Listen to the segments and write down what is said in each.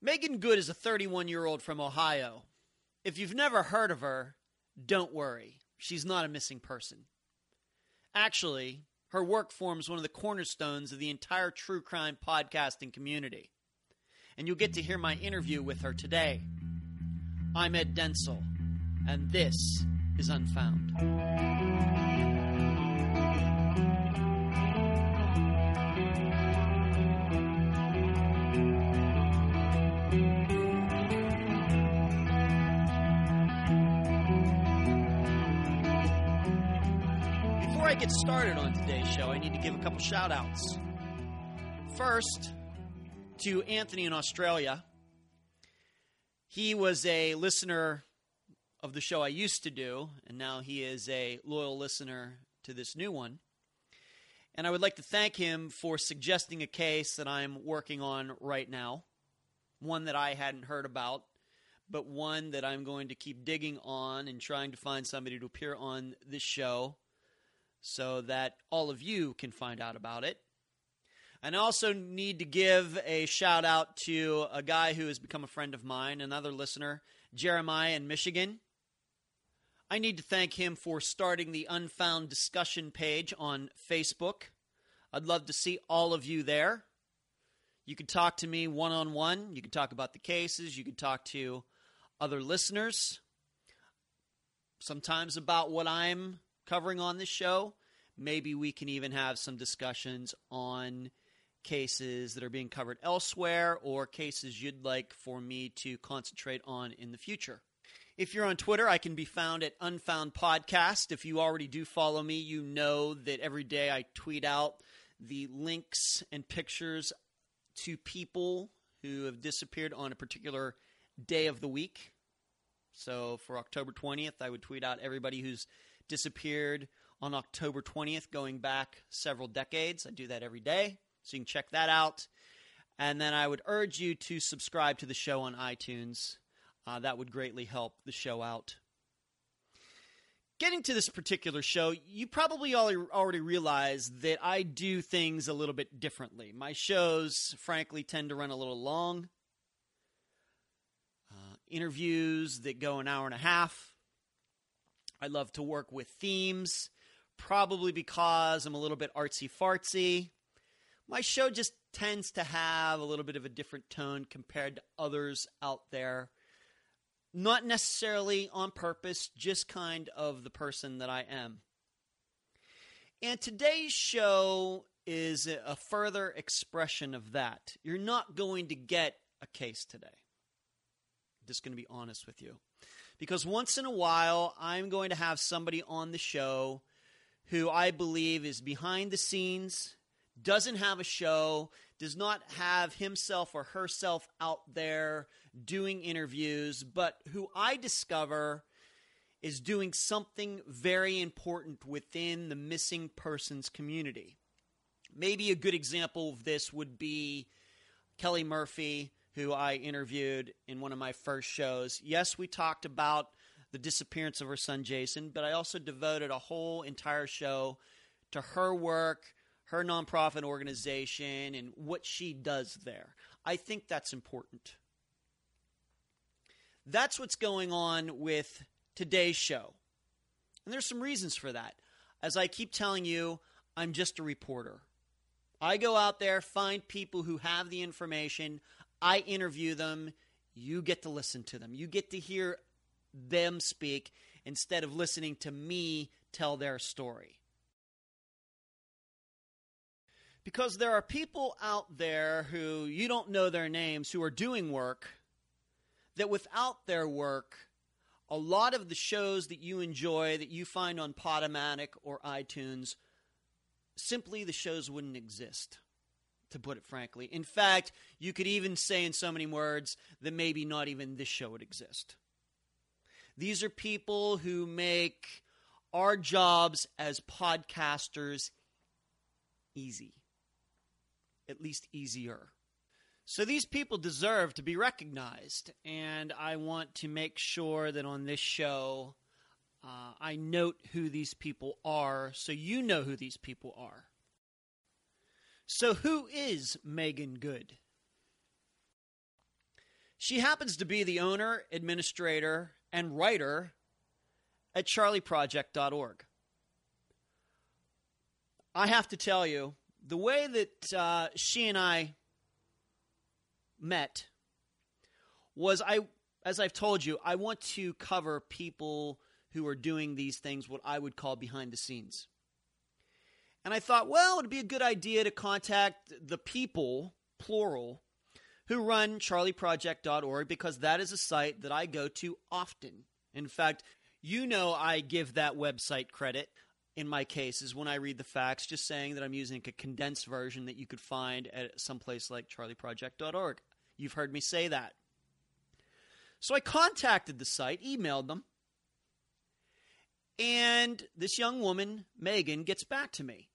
Meagan Good is a 31 year old from Ohio. If you've never heard of her, don't worry. She's not a missing person. Actually, her work forms one of the cornerstones of the entire true crime podcasting community. And you'll get to hear my interview with her today. I'm Ed Dentzel, and this is Unfound. Get started on today's show, I need to give a couple shout outs. First, to Anthony in Australia. He was a listener of the show I used to do, and now he is a loyal listener to this new one. And I would like to thank him for suggesting a case that I'm working on right now, one that I hadn't heard about, but one that I'm going to keep digging on and trying to find somebody to appear on this show so that all of you can find out about it. And I also need to give a shout out to a guy who has become a friend of mine, another listener, Jeremiah in Michigan. I need to thank him for starting the Unfound discussion page on Facebook. I'd love to see all of you there. You can talk to me one on one. You can talk about the cases. You can talk to other listeners. Sometimes about what I'm covering on this show. Maybe we can even have some discussions on cases that are being covered elsewhere or cases you'd like for me to concentrate on in the future. If you're on Twitter, I can be found at Unfound Podcast. If you already do follow me, you know that every day I tweet out the links and pictures to people who have disappeared on a particular day of the week. So for October 20th, I would tweet out everybody who's disappeared on October 20th, going back several decades. I do that every day, so you can check that out. And then I would urge you to subscribe to the show on iTunes. Uh, that would greatly help the show out. Getting to this particular show, you probably already realize that I do things a little bit differently. My shows, frankly, tend to run a little long. Uh, interviews that go an hour and a half. I love to work with themes, probably because I'm a little bit artsy fartsy. My show just tends to have a little bit of a different tone compared to others out there. Not necessarily on purpose, just kind of the person that I am. And today's show is a further expression of that. You're not going to get a case today. I'm just going to be honest with you. Because once in a while, I'm going to have somebody on the show who I believe is behind the scenes, doesn't have a show, does not have himself or herself out there doing interviews, but who I discover is doing something very important within the missing persons community. Maybe a good example of this would be Kelly Murphy, who I interviewed in one of my first shows. Yes, we talked about the disappearance of her son Jason, but I also devoted a whole entire show to her work, her nonprofit organization, and what she does there. I think that's important. That's what's going on with today's show. And there's some reasons for that. As I keep telling you, I'm just a reporter. I go out there, find people who have the information, I interview them, you get to listen to them. You get to hear them speak instead of listening to me tell their story. Because there are people out there who you don't know their names who are doing work that without their work, a lot of the shows that you enjoy that you find on Podomatic or iTunes, simply the shows wouldn't exist, to put it frankly. In fact, you could even say in so many words that maybe not even this show would exist. These are people who make our jobs as podcasters easy, at least easier. So these people deserve to be recognized, and I want to make sure that on this show uh, I note who these people are so you know who these people are. So, who is Megan Good? She happens to be the owner, administrator, and writer at charlieproject.org. I have to tell you, the way that uh, she and I met was I, as I've told you, I want to cover people who are doing these things, what I would call behind the scenes. And I thought, well, it'd be a good idea to contact the people, plural, who run charlieproject.org because that is a site that I go to often. In fact, you know I give that website credit in my cases when I read the facts, just saying that I'm using a condensed version that you could find at some place like charlieproject.org. You've heard me say that. So I contacted the site, emailed them, and this young woman, Megan, gets back to me.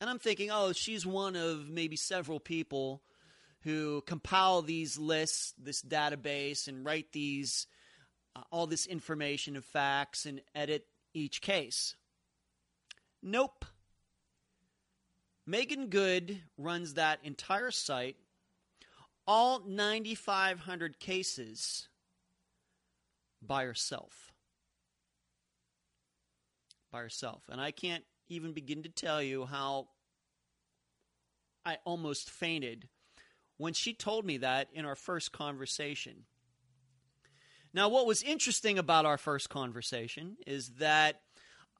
And I'm thinking, oh, she's one of maybe several people who compile these lists, this database, and write these uh, all this information and facts and edit each case. Nope. Megan Good runs that entire site, all 9,500 cases by herself. By herself. And I can't even begin to tell you how I almost fainted when she told me that in our first conversation. Now, what was interesting about our first conversation is that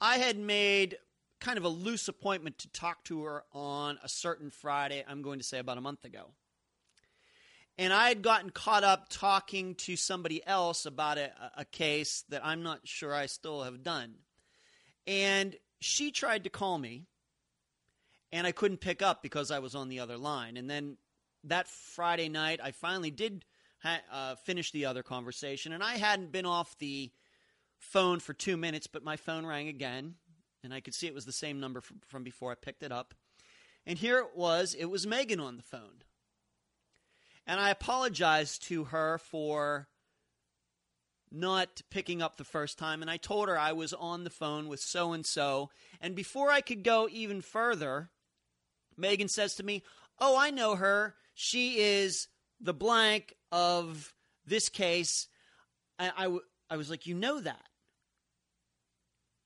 I had made kind of a loose appointment to talk to her on a certain Friday, I'm going to say about a month ago. And I had gotten caught up talking to somebody else about a, a case that I'm not sure I still have done. And she tried to call me, and I couldn't pick up because I was on the other line. And then that Friday night, I finally did ha- uh, finish the other conversation, and I hadn't been off the phone for two minutes, but my phone rang again, and I could see it was the same number from, from before. I picked it up, and here it was. It was Megan on the phone, and I apologized to her for not picking up the first time, and I told her I was on the phone with so and so. And before I could go even further, Megan says to me, Oh, I know her. She is the blank of this case. I, I, I was like, You know that?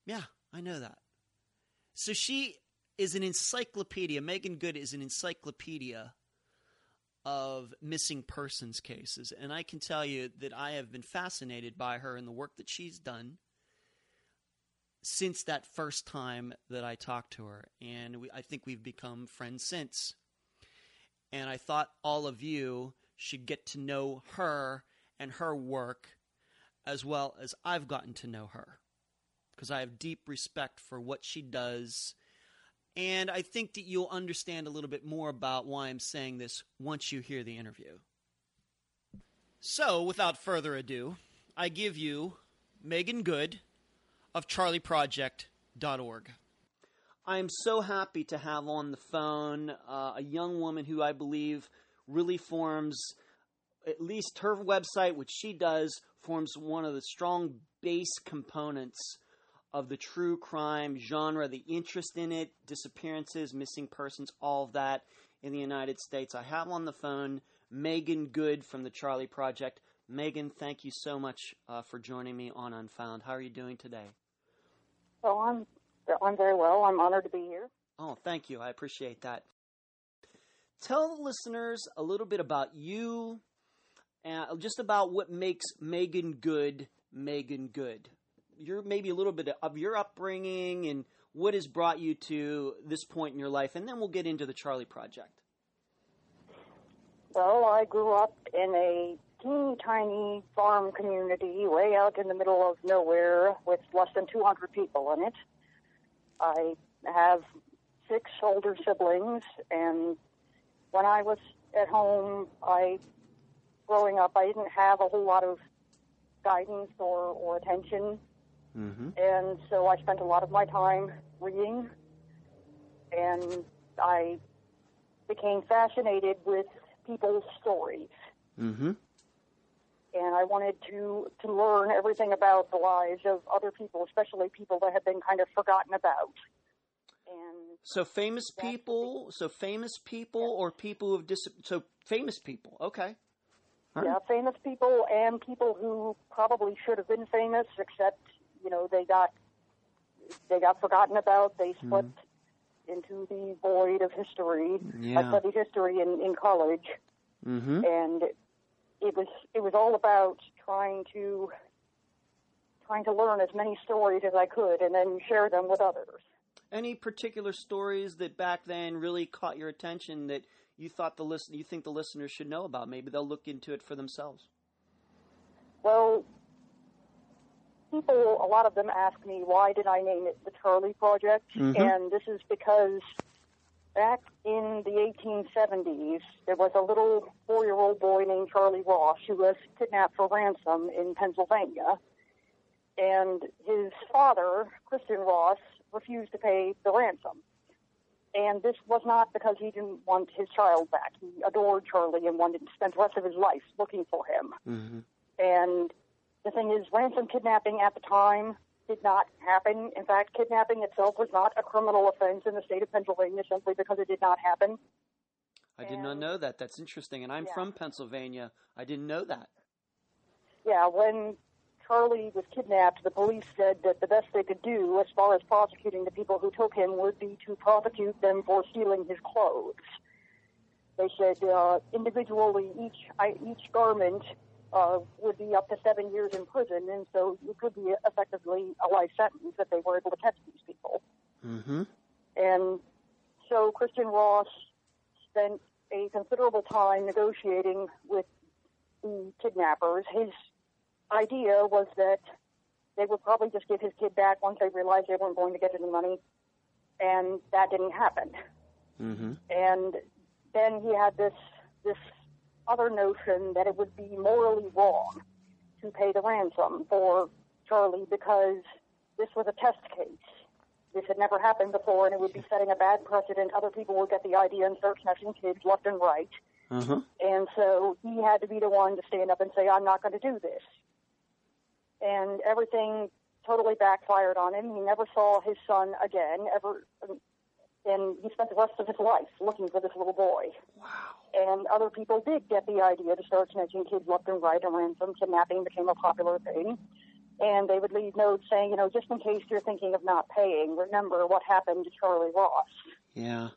Yeah, I know that. So she is an encyclopedia. Megan Good is an encyclopedia of missing persons cases. And I can tell you that I have been fascinated by her and the work that she's done since that first time that I talked to her. And we, I think we've become friends since. And I thought all of you should get to know her and her work as well as I've gotten to know her. Because I have deep respect for what she does and I think that you'll understand a little bit more about why I'm saying this once you hear the interview. So, without further ado, I give you Megan Good of charlieproject.org. I am so happy to have on the phone uh, a young woman who I believe really forms, at least her website, which she does, forms one of the strong base components of the true crime genre, the interest in it, disappearances, missing persons, all of that in the United States. I have on the phone Megan Good from the Charlie Project. Megan, thank you so much uh, for joining me on Unfound. How are you doing today? Well, I'm I'm very well. I'm honored to be here. Oh, thank you. I appreciate that. Tell the listeners a little bit about you, uh, just about what makes Megan Good Megan Good your maybe a little bit of your upbringing and what has brought you to this point in your life, and then we'll get into the Charlie Project. Well, I grew up in a teeny tiny farm community way out in the middle of nowhere with less than 200 people in it. I have six older siblings, and when I was at home, I growing up, I didn't have a whole lot of guidance or, or attention Mm-hmm. And so I spent a lot of my time reading, and I became fascinated with people's stories. Mm-hmm. And I wanted to, to learn everything about the lives of other people, especially people that have been kind of forgotten about. And so famous people, so famous people, or people who have dis- so famous people. Okay. Huh? Yeah, famous people and people who probably should have been famous, except you know they got they got forgotten about. They slipped into the void of history. I studied history in, in college, Mm-hmm. and it was it was all about trying to trying to learn as many stories as I could, and then share them with others. Any particular stories that back then really caught your attention that you thought the listen you think the listeners should know about? Maybe they'll look into it for themselves. Well, people, a lot of them ask me why did I name it the Charlie Project, Mhm. and this is because back in the 1870s, there was a little four-year-old boy named Charlie Ross who was kidnapped for ransom in Pennsylvania, and his father, Christian Ross, refused to pay the ransom. And this was not because he didn't want his child back. He adored Charlie and wanted to spend the rest of his life looking for him. Mm-hmm. And the thing is, ransom kidnapping at the time did not happen. In fact, kidnapping itself was not a criminal offense in the state of Pennsylvania simply because it did not happen. I did not know that. That's interesting. And I'm Yeah. from Pennsylvania. I didn't know that. Yeah, when Charlie was kidnapped, the police said that the best they could do as far as prosecuting the people who took him would be to prosecute them for stealing his clothes. They said uh, individually each I, each garment uh, would be up to seven years in prison, and so it could be effectively a life sentence if they were able to catch these people. Mm-hmm. And so Christian Ross spent a considerable time negotiating with the kidnappers. His idea was that they would probably just give his kid back once they realized they weren't going to get any money, and that didn't happen. Mm-hmm. And then he had this this other notion that it would be morally wrong to pay the ransom for Charlie because this was a test case. This had never happened before, and it would be setting a bad precedent. Other people would get the idea and start snatching kids left and right. Uh-huh. And so he had to be the one to stand up and say, I'm not going to do this. And everything totally backfired on him. He never saw his son again, ever. And he spent the rest of his life looking for this little boy. Wow. And other people did get the idea to start snatching kids left and right, and ransom kidnapping became a popular thing. And they would leave notes saying, you know, just in case you're thinking of not paying, remember what happened to Charlie Ross. Yeah.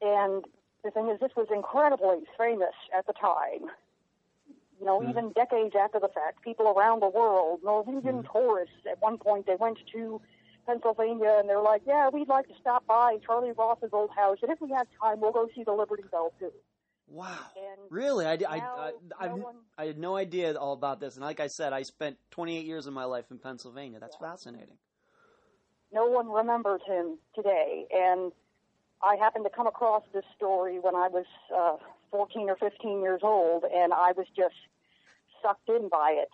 And the thing is, this was incredibly famous at the time. You know, Hmm. even decades after the fact, people around the world, Norwegian Hmm. tourists, at one point they went to Pennsylvania and they're like, yeah, we'd like to stop by Charlie Ross's old house, and if we have time, we'll go see the Liberty Bell too. Wow. And Really? I, I, I, I, no one- I had no idea all about this. And like I said, I spent 28 years of my life in Pennsylvania. That's fascinating. no one remembers him today. And I happened to come across this story when I was uh, 14 or 15 years old, and I was just sucked in by it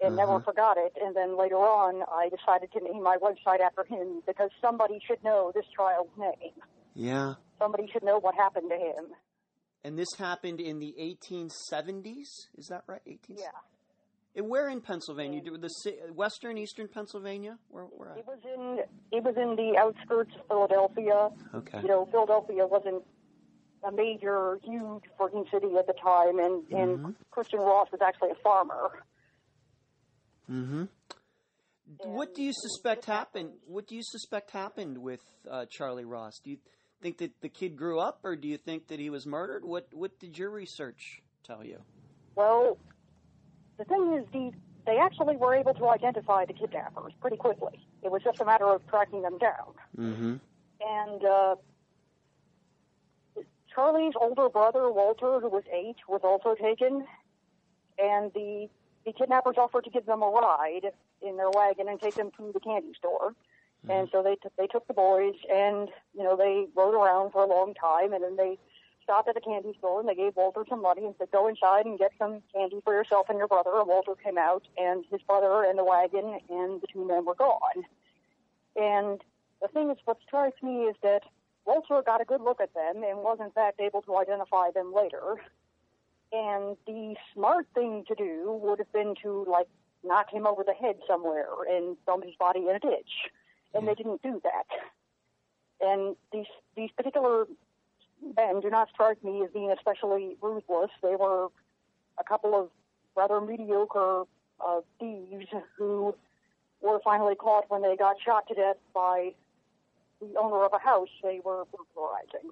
and never Uh-huh. forgot it. And then later on, I decided to name my website after him because somebody should know this child's name. Yeah. Somebody should know what happened to him. And this happened in the 1870s? Is that right? 18? Yeah. And where in Pennsylvania? Do- The ci- western, eastern Pennsylvania? Where, where? It was in it was in the outskirts of Philadelphia. Okay. you know, Philadelphia wasn't a major, huge working city at the time, and, and Mhm. Christian Ross was actually a farmer. Mm-hmm. What do you suspect happened? What do you suspect happened with uh, Charlie Ross? Do you think that the kid grew up, or do you think that he was murdered? What What did your research tell you? Well, the thing is, the, they actually were able to identify the kidnappers pretty quickly. It was just a matter of tracking them down. Mm-hmm. And uh, Charlie's older brother, Walter, who was eight, was also taken. And the, the kidnappers offered to give them a ride in their wagon and take them to the candy store. Hmm. And so they t- they took the boys and you know they rode around for a long time and then they stopped at a candy store and they gave Walter some money and said go inside and get some candy for yourself and your brother. And Walter came out and his brother and the wagon and the two men were gone. And the thing is, what strikes me is that Walter got a good look at them and was in fact able to identify them later. And the smart thing to do would have been to like knock him over the head somewhere and dump his body in a ditch. And they didn't do that. And these these particular men do not strike me as being especially ruthless. They were a couple of rather mediocre uh, thieves who were finally caught when they got shot to death by the owner of a house they were burglarizing.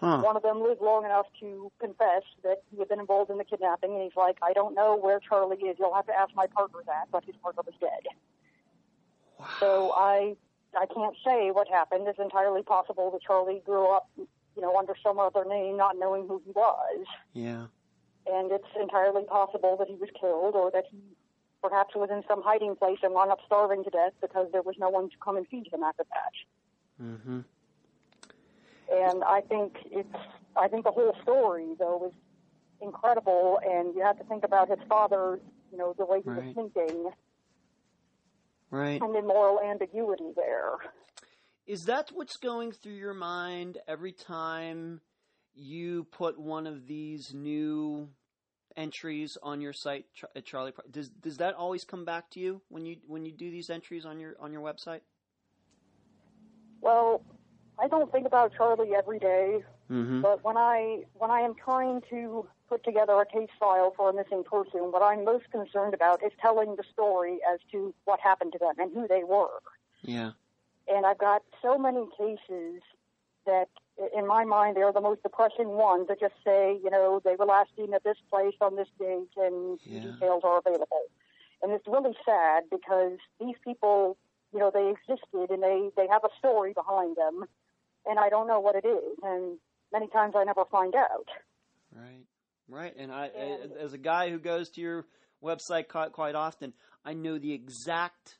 Huh. One of them lived long enough to confess that he had been involved in the kidnapping, and he's like, I don't know where Charlie is. You'll have to ask my partner that, but his partner was dead. So I I can't say what happened. It's entirely possible that Charlie grew up, you know, under some other name, not knowing who he was. Yeah. And it's entirely possible that he was killed or that he perhaps was in some hiding place and wound up starving to death because there was no one to come and feed him after that. Mm-hmm. And I think it's I think the whole story though is incredible and you have to think about his father, you know, the way he Right. was thinking Right. and the moral ambiguity there. Is that what's going through your mind every time you put one of these new entries on your site, at Charlie? Does does that always come back to you when you when you do these entries on your on your website? Well, I don't think about Charlie every day, Mm-hmm. but when I when I am trying to put together a case file for a missing person, what I'm most concerned about is telling the story as to what happened to them and who they were. Yeah. And I've got so many cases that, in my mind, they're the most depressing ones that just say, you know, they were last seen at this place on this date and Yeah. details are available. And it's really sad because these people, you know, they existed and they, they have a story behind them, and I don't know what it is. And many times I never find out. Right. Right. And I, And- as a guy who goes to your website quite, quite often, I know the exact,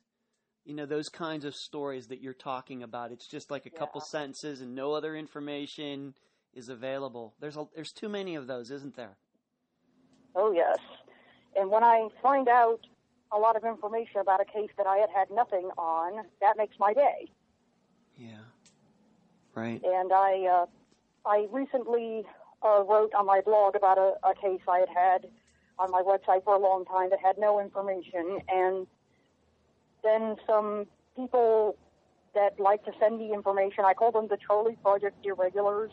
you know, those kinds of stories that you're talking about. It's just like a couple sentences and no other information is available. There's a, there's too many of those, isn't there? Oh, yes. And when I find out a lot of information about a case that I had had nothing on, that makes my day. Yeah. Right. and I uh, I recently uh, wrote on my blog about a, a case I had had on my website for a long time that had no information, and then some people that like to send me information. I call them the Charlie Project Irregulars.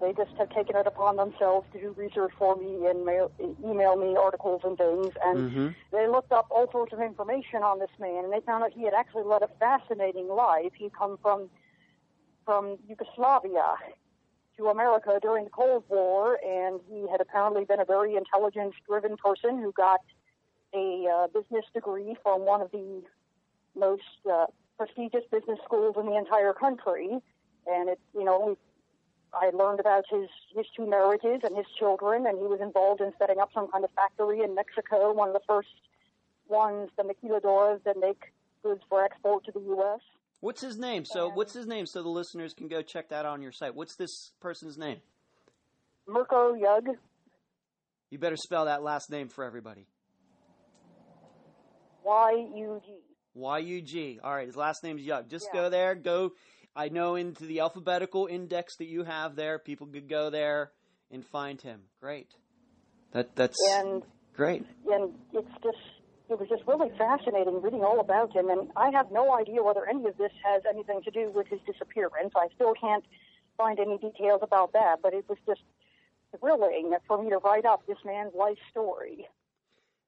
They just have taken it upon themselves to do research for me and mail, email me articles and things. And Mm-hmm. they looked up all sorts of information on this man, and they found out he had actually led a fascinating life. He'd come from from Yugoslavia to America during the Cold War, and he had apparently been a very intelligence-driven person who got a uh, business degree from one of the most uh, prestigious business schools in the entire country. And it, you know, I learned about his his two marriages and his children, and he was involved in setting up some kind of factory in Mexico, one of the first ones, the maquiladoras that make goods for export to the U.S. What's his name? So, what's his name so the listeners can go check that out on your site? What's this person's name? Mirko Yug, You better spell that last name for everybody. Y-U-G. Y U G. All right, his last name's Yug. Just Yeah. go there. Go. I know into the alphabetical index that you have there. People could go there and find him. Great. That that's And great. and it's just it was just really fascinating reading all about him and I have no idea whether any of this has anything to do with his disappearance. I still can't find any details about that, but it was just thrilling for me to write up this man's life story.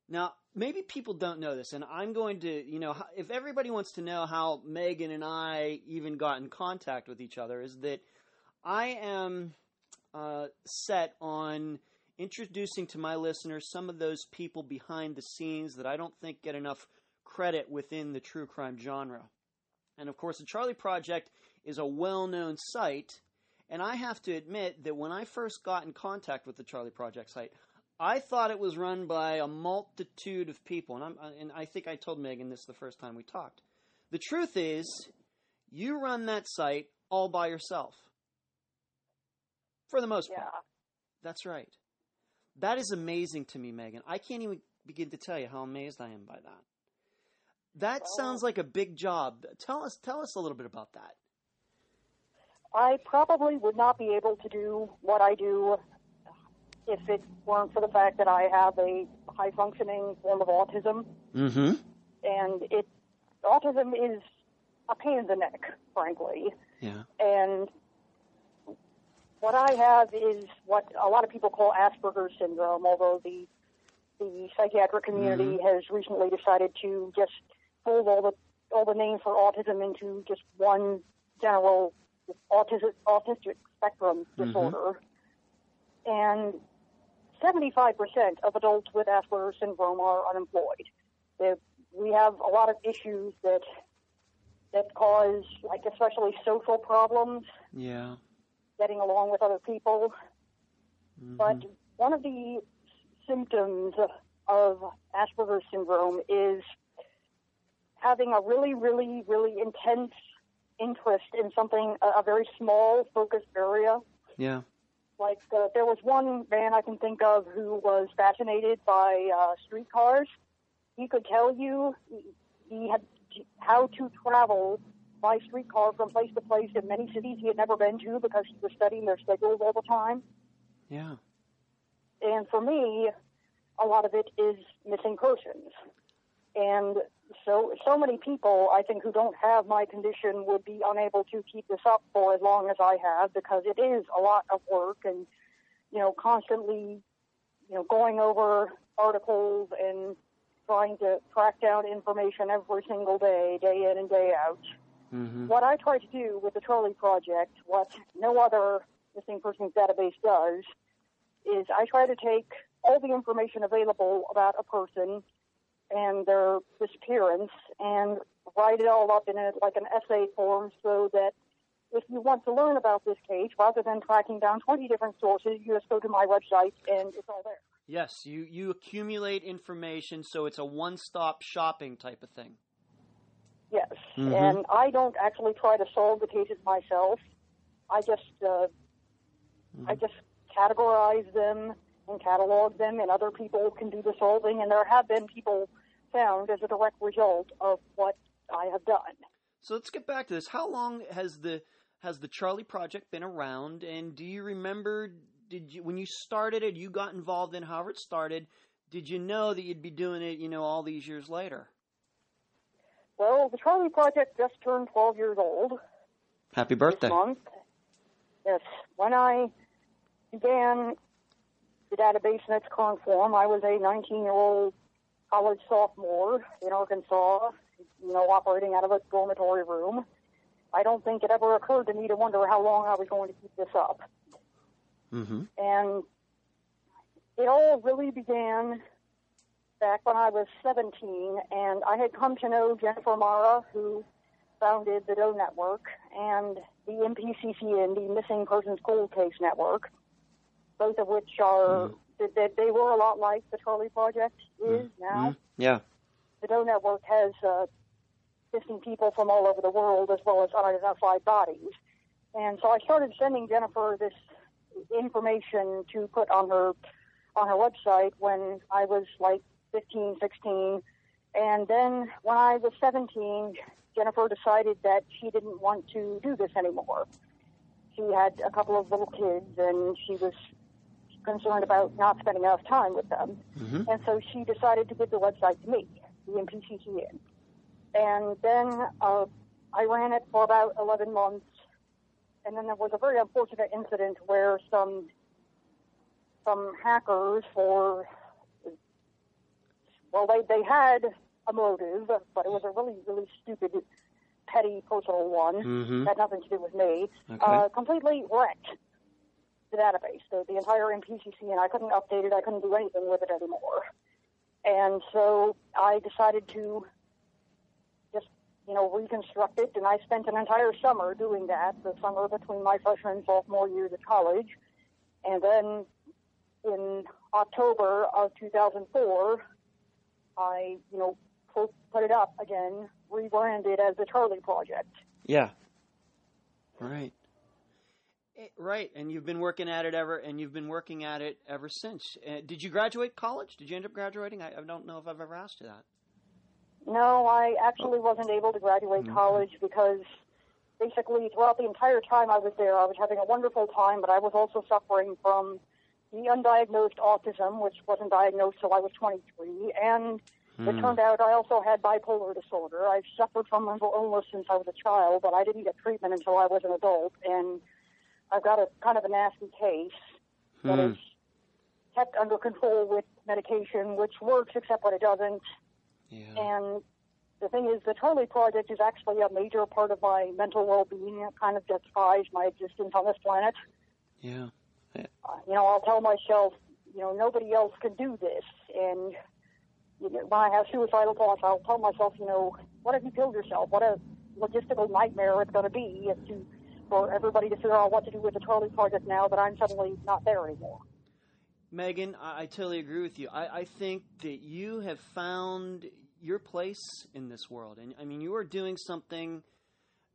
Now, maybe people don't know this, and I'm going to, you know, if everybody wants to know how Megan and I even got in contact with each other, is that I am uh, set on introducing to my listeners some of those people behind the scenes that I don't think get enough credit within the true crime genre. And of course, the Charlie Project is a well known site, and I have to admit that when I first got in contact with the Charlie Project site, I thought it was run by a multitude of people, and, I'm, and I think I told Megan this the first time we talked. The truth is, you run that site all by yourself. For the most Yeah. part. That's right. That is amazing to me, Megan. I can't even begin to tell you how amazed I am by that. That Well- sounds like a big job. Tell us tell us a little bit about that. I probably would not be able to do what I do if it weren't for the fact that I have a high functioning form of autism Mm-hmm. and it autism is a pain in the neck, frankly. Yeah. And what I have is what a lot of people call Asperger's syndrome, although the the psychiatric community mm-hmm. has recently decided to just fold all the all the names for autism into just one general autistic autistic spectrum mm-hmm. disorder. And 75% of adults with Asperger's syndrome are unemployed. They, we have a lot of issues that that cause, like especially social problems, Yeah. Getting along with other people. Mhm. But one of the symptoms of Asperger's syndrome is having a really, really, really intense interest in something, a, a very small, focused area. yeah. Like uh, there was one man I can think of who was fascinated by uh, streetcars. He could tell you he had how to travel by streetcar from place to place in many cities he had never been to because he was studying their schedules all the time. Yeah. And for me, a lot of it is missing persons. And so, so many people, I think, who don't have my condition would be unable to keep this up for as long as I have because it is a lot of work and, you know, constantly, you know, going over articles and trying to track down information every single day, day in and day out. Mm-hmm. What I try to do with the Charlie Project, what no other missing persons database does, is I try to take all the information available about a person and their disappearance and write it all up in a, like an essay form so that if you want to learn about this case, rather than tracking down 20 different sources, you just go to my website and it's all there. Yes, you, you accumulate information so it's a one stop shopping type of thing. Yes, Mhm. and I don't actually try to solve the cases myself. I just uh, I just categorize them and catalog them, and other people can do the solving. And there have been people found as a direct result of what I have done. So let's get back to this. How long has the has the Charlie Project been around? And do you remember? Did you when you started it? You got involved in however it started. Did you know that you'd be doing it? You know, all these years later. Well, the Charlie Project just turned 12 years old Happy this birthday! month. Yes, when I began the database in its current form, I was a 19-year-old college sophomore in Arkansas, you know, operating out of a dormitory room. I don't think it ever occurred to me to wonder how long I was going to keep this up. Mm-hmm. And it all really began back when I was 17, and I had come to know Jennifer Marra, who founded the DOE Network and the MPCC and the Missing Persons Cold Case Network, both of which are, that that they were a lot like the Charlie Project is now. Yeah. The DOE Network has uh, missing people from all over the world as well as unidentified bodies. And so I started sending Jennifer this information to put on her on her website when I was like 15, 16. And then when I was 17, Jennifer decided that she didn't want to do this anymore. She had a couple of little kids and she was concerned about not spending enough time with them. Mm-hmm. And so she decided to give the website to me, the MPCCN. And then uh, I ran it for about 11 months. And then there was a very unfortunate incident where some some hackers for well they they had a motive, but it was a really really stupid, petty personal one. Mm-hmm. Had nothing to do with me. Okay. Uh, completely wrecked the database, the, the entire MPCC, and I couldn't update it. I couldn't do anything with it anymore. And so I decided to just, you know, reconstruct it, and I spent an entire summer doing that, the summer between my freshman and sophomore years at college. And then in October of 2004, I, you know, put, put it up again, rebranded as the Charlie Project. Yeah. Right. Eh, Right, and you've been working at it ever, and you've been working at it ever since. Uh, did you graduate college? Did you end up graduating? I, I don't know if I've ever asked you that. No, I actually wasn't able to graduate Okay. college because basically throughout the entire time I was there, I was having a wonderful time, but I was also suffering from the undiagnosed autism, which wasn't diagnosed till I was 23, and it Hmm. turned out I also had bipolar disorder. I've suffered from mental illness since I was a child, but I didn't get treatment until I was an adult, and I've got a kind of a nasty case that Hmm. is kept under control with medication, which works except when it doesn't. Yeah. And the thing is, the Charlie Project is actually a major part of my mental well-being. It kind of justifies my existence on this planet. Yeah. Uh, you know, I'll tell myself, you know, nobody else can do this. And you know, when I have suicidal thoughts, I'll tell myself, you know, what if you killed yourself? What a logistical nightmare it's going to be to, for everybody to figure out what to do with the Charlie Project now that I'm suddenly not there anymore. Megan, I, I totally agree with you. I, I think that you have found your place in this world. And I mean, you are doing something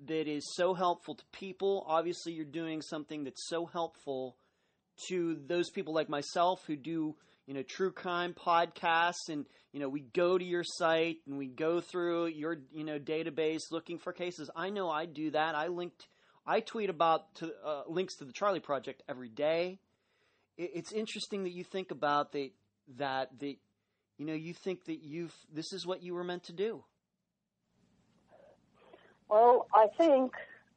that is so helpful to people. Obviously, you're doing something that's so helpful to those people like myself who do, you know, true crime podcasts and, you know, we go to your site and we go through your, you know, database looking for cases. I know I do that. I linked I tweet about to, uh, links to the Charlie Project every day. It, it's interesting that you think about that that that you know you think that you've this is what you were meant to do. Well, I think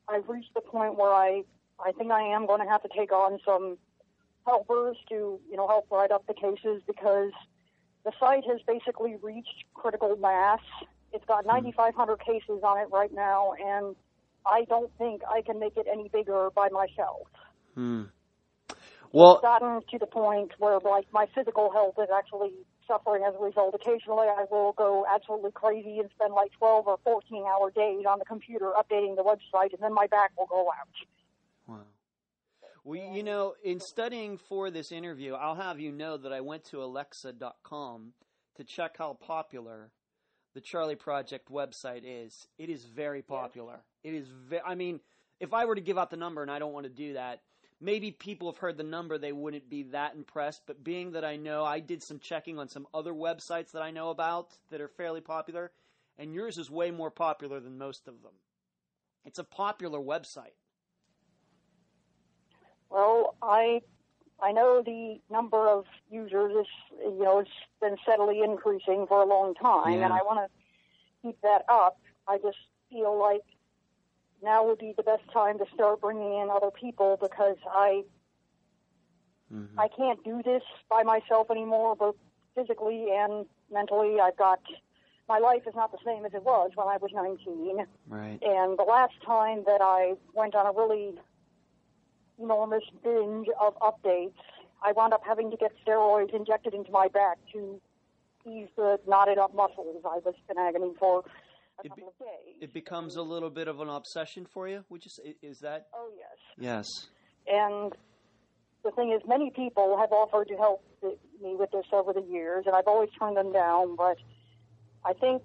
I've reached the point where I I think I am going to have to take on some helpers to you know help write up the cases because the site has basically reached critical mass. It's got 9,500 cases on it right now, and I don't think I can make it any bigger by myself. Hmm. Well, It's gotten to the point where like my physical health is actually suffering as a result. Occasionally, I will go absolutely crazy and spend like 12 or 14 hour days on the computer updating the website, and then my back will go out. Well, you know, in studying for this interview, I'll have you know that I went to Alexa.com to check how popular the Charlie Project website is. It is very popular. It is. Ve- I mean, if I were to give out the number, and I don't want to do that, maybe people have heard the number, they wouldn't be that impressed. But being that I know, I did some checking on some other websites that I know about that are fairly popular, and yours is way more popular than most of them. It's a popular website. Well, I I know the number of users is you know it's been steadily increasing for a long time, Yeah. and I want to keep that up. I just feel like now would be the best time to start bringing in other people because I Mm-hmm. I can't do this by myself anymore, both physically and mentally. I've got my life is not the same as it was when I was 19. Right. And the last time that I went on a really enormous binge of updates, I wound up having to get steroids injected into my back to ease the knotted up muscles. I was in agony for a It couple be- of days. It becomes a little bit of an obsession for you. Would you say is that? oh yes. Yes. And the thing is, many people have offered to help me with this over the years, and I've always turned them down. But I think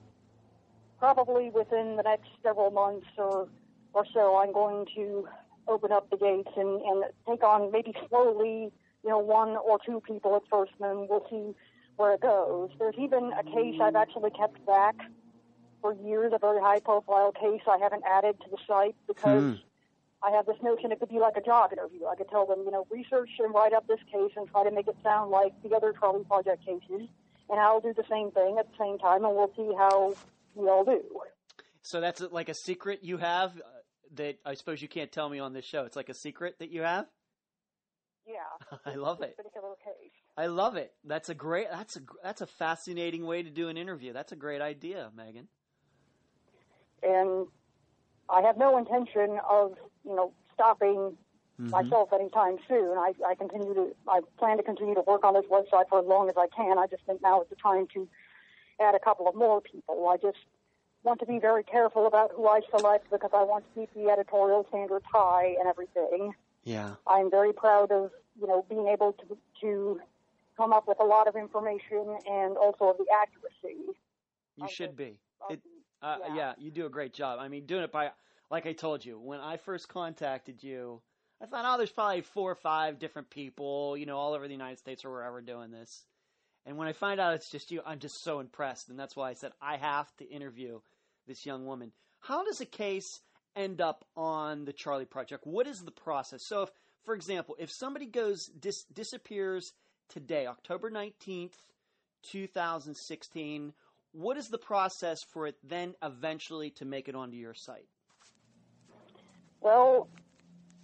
probably within the next several months or or so, I'm going to open up the gates and, and take on maybe slowly, you know, one or two people at first, and then we'll see where it goes. There's even a case I've actually kept back for years, a very high-profile case I haven't added to the site because. Hmm. I have this notion it could be like a job interview. I could tell them, you know, research and write up this case and try to make it sound like the other Charlie Project cases, and I'll do the same thing at the same time, and we'll see how we all do. So that's like a secret you have uh, that I suppose you can't tell me on this show. It's like a secret that you have. Yeah. I love it. This particular case. I love it. That's a great. That's a that's a fascinating way to do an interview. That's a great idea, Megan. And I have no intention of, you know, stopping Mm-hmm. myself anytime soon. I, I continue to, I plan to continue to work on this website for as long as I can. I just think now is the time to add a couple of more people. I just want to be very careful about who I select because I want to keep the editorial standards high and everything. Yeah. I'm very proud of, you know, being able to, to come up with a lot of information and also of the accuracy. You Okay. should be. of It- Uh, Yeah. yeah. you do a great job. I mean, doing it by, like I told you, when I first contacted you, I thought, oh, there's probably four or five different people, you know, all over the United States or wherever doing this. And when I find out it's just you, I'm just so impressed. And that's why I said, I have to interview this young woman. How does a case end up on the Charlie Project? What is the process? So, if, for example, if somebody goes dis- disappears today, October 19th, 2016, what is the process for it then eventually to make it onto your site? Well,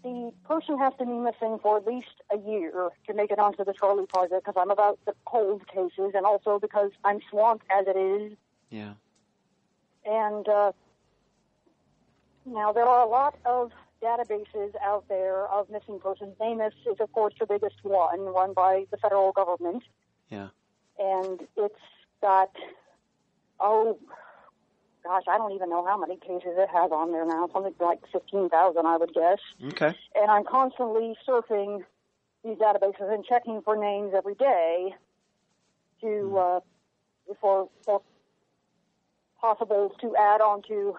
the person has to be missing for at least a year to make it onto the Charlie Project because I'm about the cold cases and also because I'm swamped as it is. Yeah. And uh, now there are a lot of databases out there of missing persons. NamUs is, of course, the biggest one, run by the federal government. Yeah. And it's got, oh, gosh, I don't even know how many cases it has on there now. Something like 15,000, I would guess. Okay. And I'm constantly surfing these databases and checking for names every day to, uh, for, for possible to add onto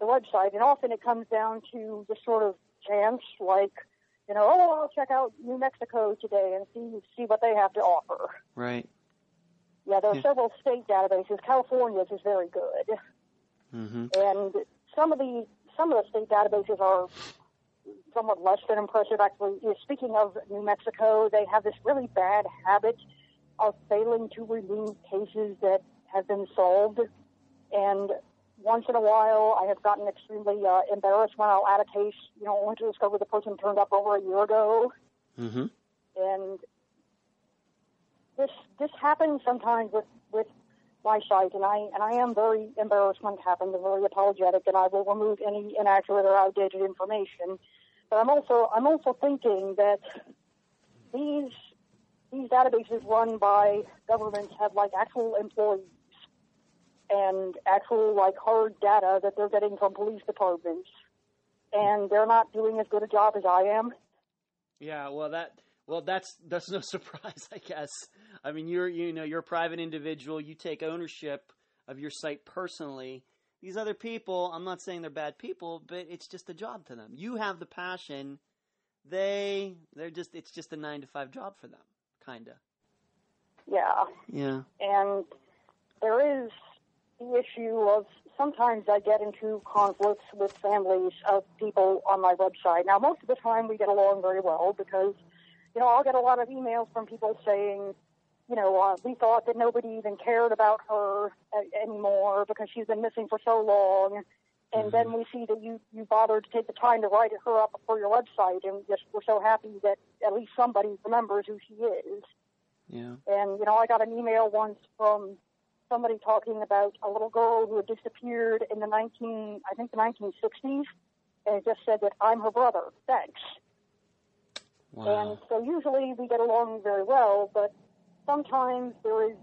the website. And often it comes down to the sort of chance, like, you know, oh, I'll check out New Mexico today and see see what they have to offer. Right. Yeah, there are Yeah. several state databases. California's is very good, Mm-hmm. and some of the some of the state databases are somewhat less than impressive. Actually, speaking of New Mexico, they have this really bad habit of failing to remove cases that have been solved, and once in a while, I have gotten extremely uh, embarrassed when I'll add a case, you know, only to discover the person turned up over a year ago Mm-hmm. and this this happens sometimes with with my site, and I and I am very embarrassed when it happens, and very apologetic, and I will remove any inaccurate or outdated information. But I'm also I'm also thinking that these these databases run by governments have like actual employees and actual like hard data that they're getting from police departments, and they're not doing as good a job as I am. Yeah, well that well that's that's no surprise, I guess. I mean, you're you know you're a private individual. You take ownership of your site personally. These other people, I'm not saying they're bad people, but it's just a job to them. You have the passion. They they're just it's just a nine to five job for them, kinda. Yeah. Yeah. and there is the issue of sometimes I get into conflicts with families of people on my website. Now, most of the time we get along very well because, you know, I'll get a lot of emails from people saying, you know, uh, we thought that nobody even cared about her uh, anymore because she's been missing for so long. And then we see that you, you bothered to take the time to write her up for your website, and just we're so happy that at least somebody remembers who she is. Yeah. And, you know, I got an email once from somebody talking about a little girl who had disappeared in the 19, I think the 1960s, and it just said that I'm her brother. Thanks. Wow. And so usually we get along very well, but sometimes there is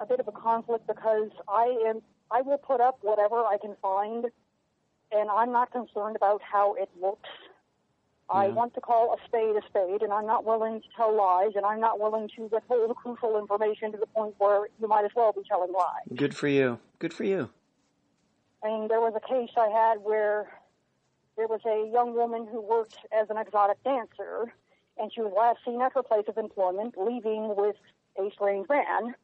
a bit of a conflict because I am, I will put up whatever I can find, and I'm not concerned about how it looks. I want to call a spade a spade, and I'm not willing to tell lies, and I'm not willing to withhold crucial information to the point where you might as well be telling lies. Good for you. Good for you. I mean, there was a case I had where there was a young woman who worked as an exotic dancer, and she was last seen at her place of employment leaving with a strange man.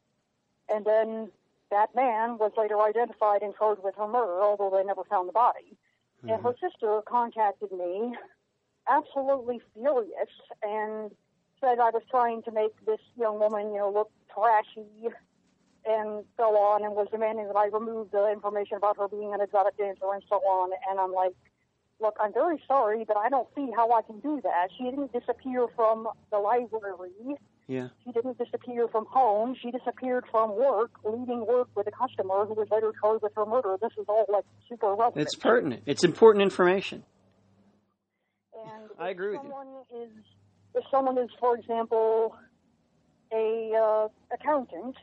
And then that man was later identified and charged with her murder, although they never found the body. And mm-hmm. her sister contacted me, absolutely furious, and said I was trying to make this young woman, you know, look trashy and so on, and was demanding that I remove the information about her being an exotic dancer and so on. And I'm like, look, I'm very sorry, but I don't see how I can do that. She didn't disappear from the library. Yeah. She didn't disappear from home. She disappeared from work, leaving work with a customer who was later charged with her murder. This is all like super relevant. It's pertinent. It's important information. And I if agree with you. someone is, if someone is, for example, a uh, accountant,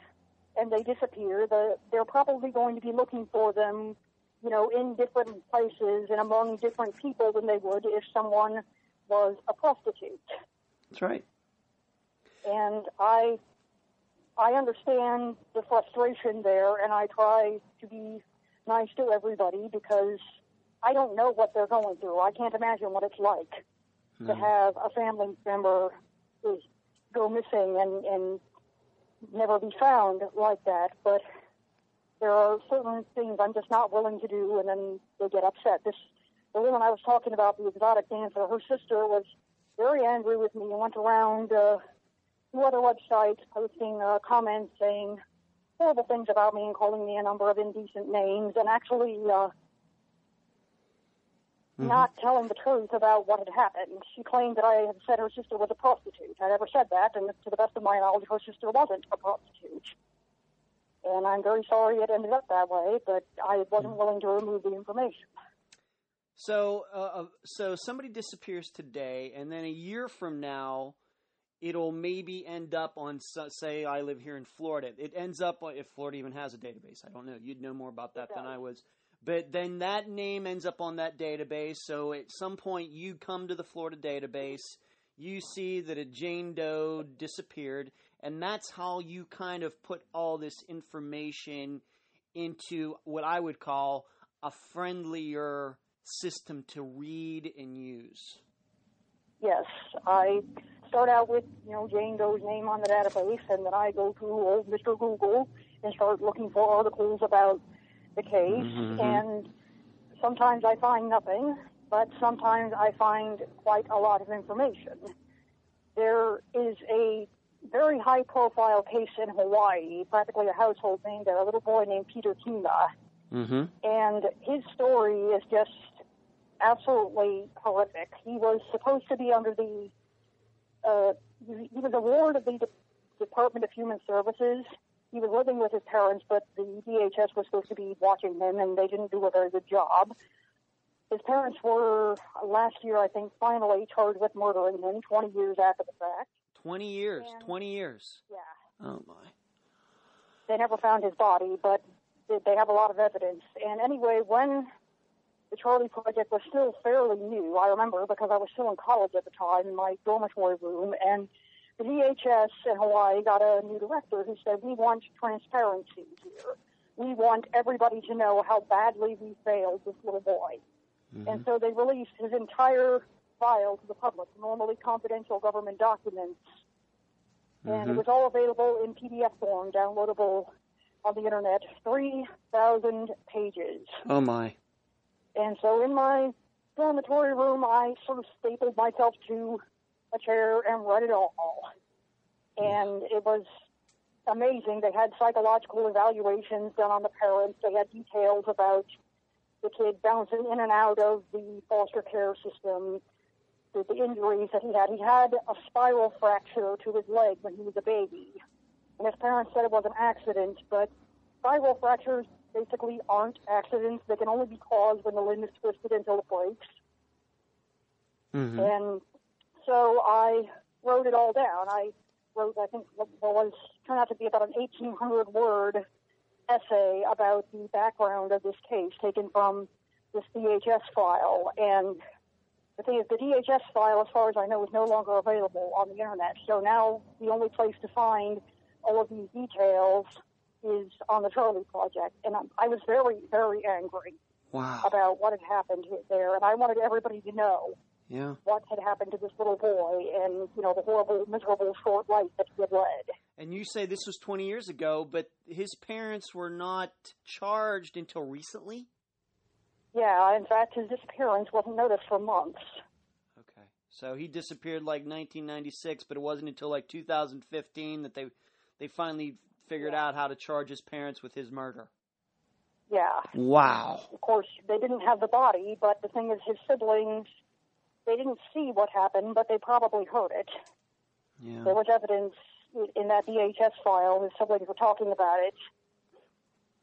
and they disappear, the, they're probably going to be looking for them, you know, in different places and among different people than they would if someone was a prostitute. That's right. And I, I understand the frustration there, and I try to be nice to everybody because I don't know what they're going through. I can't imagine what it's like to have a family member is go missing and, and never be found like that. But there are certain things I'm just not willing to do, and then they get upset. This the woman I was talking about, the exotic dancer, her sister was very angry with me and went around uh, to other websites posting uh, comments saying horrible things about me and calling me a number of indecent names, and actually. Uh, not telling the truth about what had happened. She claimed that I had said her sister was a prostitute. I never said that, and to the best of my knowledge, her sister wasn't a prostitute. And I'm very sorry it ended up that way, but I wasn't willing to remove the information. So, uh, uh, so somebody disappears today, and then a year from now, it'll maybe end up on. Say, I live here in Florida. It ends up if Florida even has a database. I don't know. You'd know more about that than I was. But then that name ends up on that database. So at some point, you come to the Florida database, you see that a Jane Doe disappeared, and that's how you kind of put all this information into what I would call a friendlier system to read and use. Yes, I start out with you know Jane Doe's name on the database, and then I go to old Mr. Google and start looking for articles about the case. Mm-hmm. And sometimes I find nothing, but sometimes I find quite a lot of information. There is a very high profile case in Hawaii, practically a household name there, a little boy named Peter Kema. Mm-hmm. And his story is just absolutely horrific. He was supposed to be under the, uh, he was a ward of the De- Department of Human Services. He was living with his parents, but the DHS was supposed to be watching him, and they didn't do a very good job. His parents were, last year, I think, finally charged with murdering him 20 years after the fact. 20 years. And, 20 years. Yeah. Oh, my. They never found his body, but they have a lot of evidence. And anyway, when the Charlie Project was still fairly new. I remember because I was still in college at the time in my dormitory room, and the DHS in Hawaii got a new director who said, We want transparency here. We want everybody to know how badly we failed this little boy. Mm-hmm. And so they released his entire file to the public, normally confidential government documents. Mm-hmm. And it mm-hmm. was all available in PDF form, downloadable on the internet. 3,000 pages. Oh, my. And so in my dormitory room, I sort of stapled myself to a chair and read it all. And it was amazing. They had psychological evaluations done on the parents. They had details about the kid bouncing in and out of the foster care system, the, the injuries that he had. He had a spiral fracture to his leg when he was a baby. And his parents said it was an accident, but spiral fractures basically aren't accidents. They can only be caused when the limb is twisted until it breaks. Mm-hmm. And so I wrote it all down. I wrote, I think, what was turned out to be about an 1,800 word essay about the background of this case taken from this DHS file. And the thing is, the DHS file, as far as I know, is no longer available on the internet. So now the only place to find all of these details is on the Charlie Project, and I, I was very, very angry wow. about what had happened there, and I wanted everybody to know yeah. what had happened to this little boy, and you know the horrible, miserable short life that he had led. And you say this was 20 years ago, but his parents were not charged until recently. Yeah, in fact, his disappearance wasn't noticed for months. Okay, so he disappeared like 1996, but it wasn't until like 2015 that they they finally figured out how to charge his parents with his murder. Yeah. Wow. Of course, they didn't have the body, but the thing is, his siblings, they didn't see what happened, but they probably heard it. Yeah. There was evidence in that DHS file. His siblings were talking about it,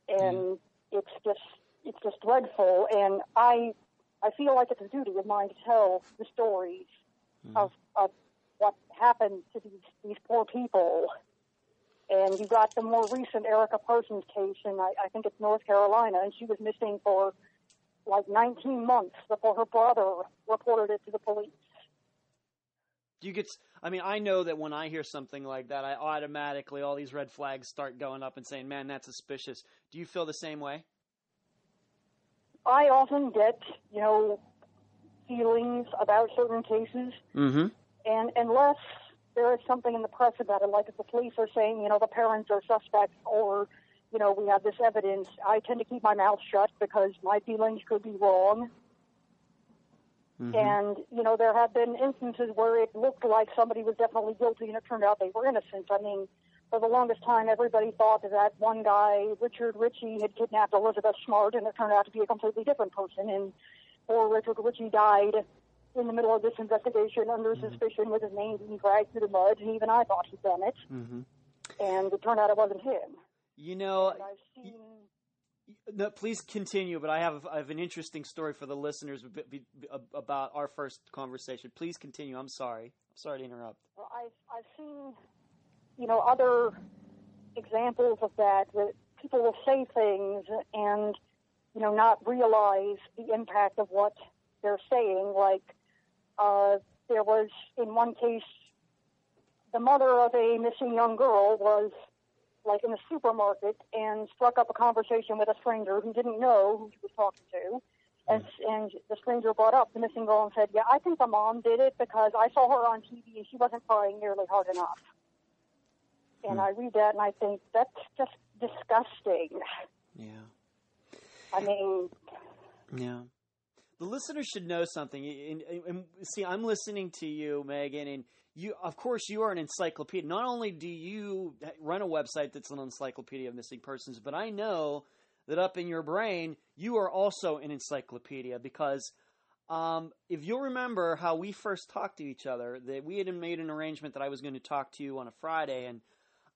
and yeah. it's just it's just dreadful. And I I feel like it's a duty of mine to tell the stories mm. of of what happened to these these poor people and you got the more recent Erica Parsons case, and I, I think it's North Carolina, and she was missing for like 19 months before her brother reported it to the police. Do you get? I mean, I know that when I hear something like that, I automatically all these red flags start going up and saying, "Man, that's suspicious." Do you feel the same way? I often get, you know, feelings about certain cases, mm-hmm. and unless there is something in the press about it, like if the police are saying, you know, the parents are suspects or, you know, we have this evidence, I tend to keep my mouth shut because my feelings could be wrong. Mm-hmm. And, you know, there have been instances where it looked like somebody was definitely guilty and it turned out they were innocent. I mean, for the longest time, everybody thought that that one guy, Richard Ricci, had kidnapped Elizabeth Smart, and it turned out to be a completely different person. And poor Richard Ricci died in the middle of this investigation under Mm-hmm. suspicion with his name being dragged through the mud, and even I thought he'd done it, Mm-hmm. and it turned out it wasn't him. You know, I've seen, no, please continue. But I have I have an interesting story for the listeners about our first conversation. Please continue. I'm sorry. I'm sorry to interrupt. well, I've I've seen, you know, other examples of that that people will say things and you know not realize the impact of what they're saying. Like uh, there was in one case, the mother of a missing young girl was like in a supermarket and struck up a conversation with a stranger who didn't know who she was talking to. And, and the stranger brought up the missing girl and said, "Yeah, I think the mom did it because I saw her on TV and she wasn't crying nearly hard enough." And Hmm. I read that and I think that's just disgusting. Yeah. I mean, Yeah. The listeners should know something. And, and- and see, I'm listening to you, Meaghan, and you, of course, you are an encyclopedia. Not only do you run a website that's an encyclopedia of missing persons, but I know that up in your brain, you are also an encyclopedia because um, if you'll remember how we first talked to each other, that we had made an arrangement that I was going to talk to you on a Friday, and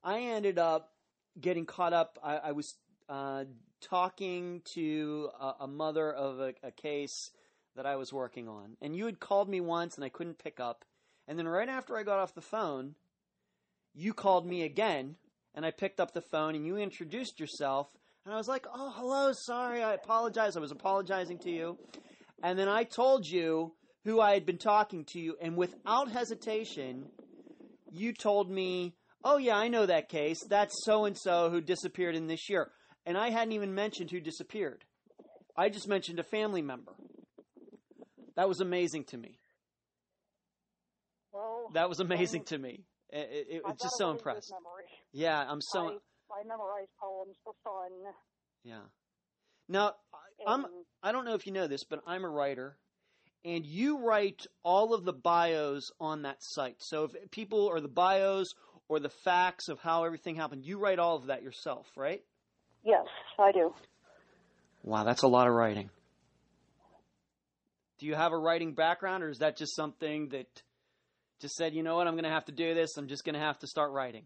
I ended up getting caught up. I, I was uh, talking to a, a mother of a, a case that I was working on, and you had called me once, and I couldn't pick up. And then right after I got off the phone, you called me again, and I picked up the phone, and you introduced yourself, and I was like, "Oh, hello, sorry, I apologize. I was apologizing to you." And then I told you who I had been talking to you, and without hesitation, you told me, "Oh yeah, I know that case. That's so and so who disappeared in this year." And I hadn't even mentioned who disappeared. I just mentioned a family member. That was amazing to me. That was amazing to me. It, it, it was just so impressed. Yeah, I'm so I, I memorize poems for fun. yeah. Now I'm I don't know if you know this, but I'm a writer, and you write all of the bios on that site. So if people or the bios or the facts of how everything happened, you write all of that yourself, right? Yes, I do. Wow, that's a lot of writing. Do you have a writing background, or is that just something that just said, you know what, I'm going to have to do this. I'm just going to have to start writing.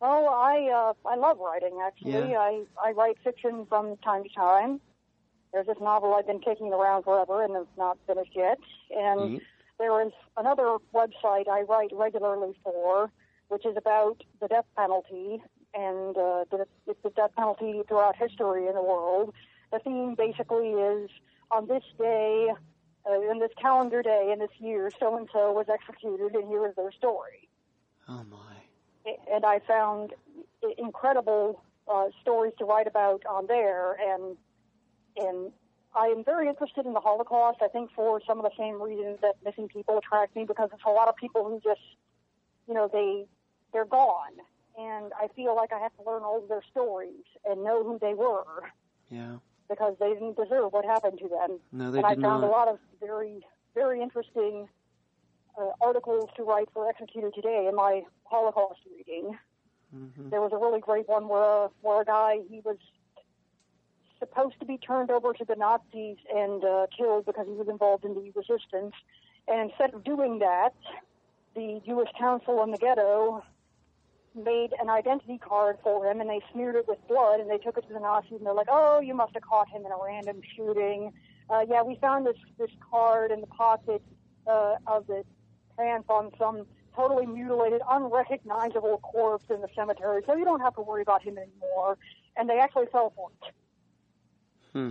Well, I uh, I love writing. Actually, Yeah. I I write fiction from time to time. There's this novel I've been kicking around forever and it's not finished yet. And Mhm. there is another website I write regularly for, which is about the death penalty and uh, the, the death penalty throughout history in the world. The theme basically is on this day, uh, in this calendar day, in this year, so and so was executed, and here is their story Oh my. and I found incredible uh, stories to write about on there, and and I am very interested in the Holocaust. I think for some of the same reasons that missing people attract me, because it's a lot of people who just, you know, they they're gone, and I feel like I have to learn all of their stories and know who they were Yeah. Because they didn't deserve what happened to them. No, they and I did found not. a lot of very very interesting uh, articles to write for Executed Today in my Holocaust reading. Mhm. There was a really great one where where a guy he was supposed to be turned over to the Nazis and uh, killed because he was involved in the resistance, and instead of doing that, the Jewish council in the ghetto made an identity card for him and they smeared it with blood and they took it to the Nazis and they're like, oh, you must have caught him in a random shooting. Uh, yeah, we found this this card in the pocket uh, of the pants on some totally mutilated, unrecognizable corpse in the cemetery, so you don't have to worry about him anymore. And they actually fell for it. Hmm.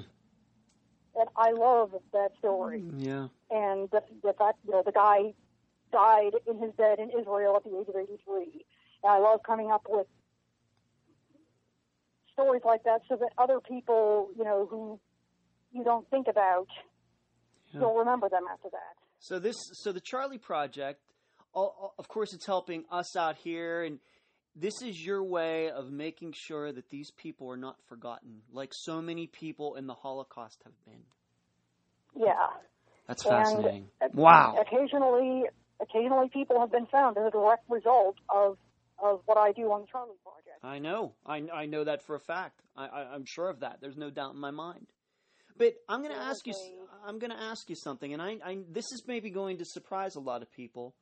And I love that story. Yeah. And the, the fact, you know, the guy died in his bed in Israel at the age of 83. And I love coming up with stories like that so that other people, you know, who you don't think about, Yeah. you'll remember them after that. So this, so the Charlie Project, all, of course, it's helping us out here, and this is your way of making sure that these people are not forgotten, like so many people in the Holocaust have been. Yeah. That's And fascinating. uh, wow. Occasionally, occasionally people have been found as a direct result of of what I do on the Charlie Project. I know. I, I know that for a fact. I, I, I'm sure of that. There's no doubt in my mind. But I'm going to ask you. I'm going to ask you something, and I, I this is maybe going to surprise a lot of people,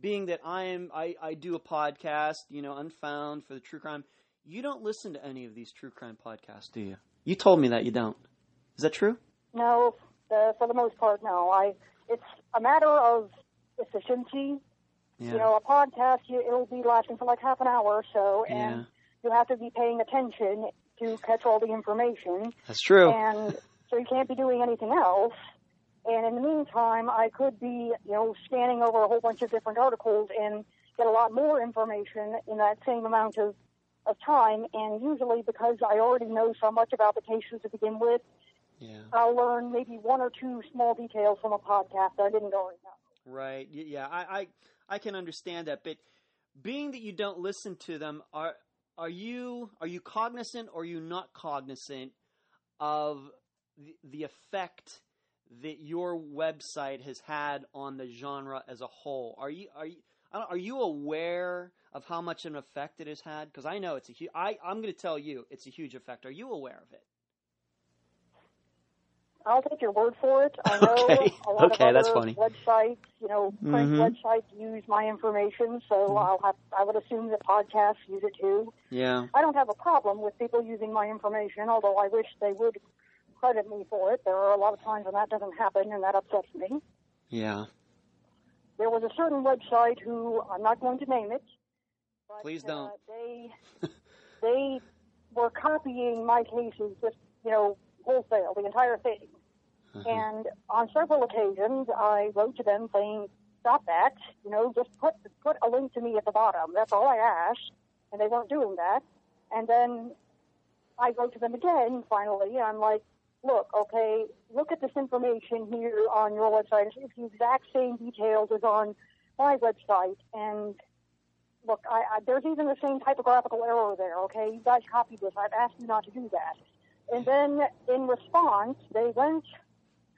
being that I am I, I do a podcast, you know, Unfound for the true crime. You don't listen to any of these true crime podcasts, do you? You told me that you don't. Is that true? No, the, for the most part, no. I it's a matter of efficiency. Yeah. You know, a podcast you, it'll be lasting for like half an hour or so, Yeah. and you have to be paying attention to catch all the information, That's true. and so you can't be doing anything else. And in the meantime, I could be, you know, scanning over a whole bunch of different articles and get a lot more information in that same amount of, of time. And usually, because I already know so much about the cases to begin with, yeah. I'll learn maybe one or two small details from a podcast that I didn't already know. Right. Yeah. I, I I can understand that, but being that you don't listen to them, are are you are you cognizant or are you not cognizant of the, the effect that your website has had on the genre as a whole? Are you are you are you aware of how much an effect it has had? Because I know it's a huge. I I'm going to tell you it's a huge effect. Are you aware of it? I'll take your word for it. I know Okay. a lot Okay, of that's other funny. websites, you know, print Mhm. websites use my information, so I'll have I would assume that podcasts use it too. Yeah. I don't have a problem with people using my information, although I wish they would credit me for it. There are a lot of times when that doesn't happen, and that upsets me. Yeah. There was a certain website who I'm not going to name it. But, Please Uh, don't. they they were copying my cases just you know wholesale, the entire thing. Uh-huh. And on several occasions, I wrote to them saying, "Stop that! You know, just put put a link to me at the bottom. That's all I asked." And they weren't doing that. And then I wrote to them again. Finally, I'm like, "Look, okay, look at this information here on your website. It's the exact same details as on my website." And look, I, I, there's even the same typographical error there. Okay, you guys copied this. I've asked you not to do that. And then in response, they went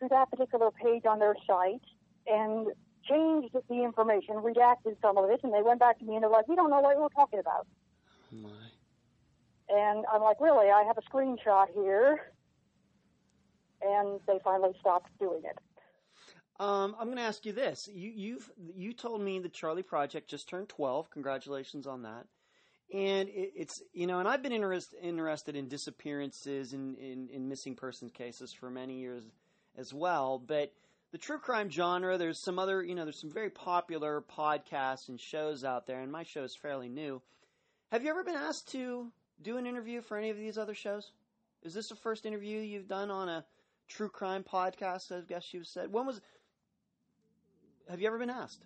to that particular page on their site and changed the information, redacted some of it, and they went back to me and they're like, "We don't know what we're talking about." My. And I'm like, "Really? I have a screenshot here." And they finally stopped doing it. Um, I'm going to ask you this. You you've you told me the Charlie Project just turned 12. Congratulations on that. And it, it's you know, and I've been interest, interested in disappearances and in, in missing persons cases for many years as well. But the true crime genre, there's some other you know, there's some very popular podcasts and shows out there, and my show is fairly new. Have you ever been asked to do an interview for any of these other shows? Is this the first interview you've done on a true crime podcast? I guess you said. When was have you ever been asked?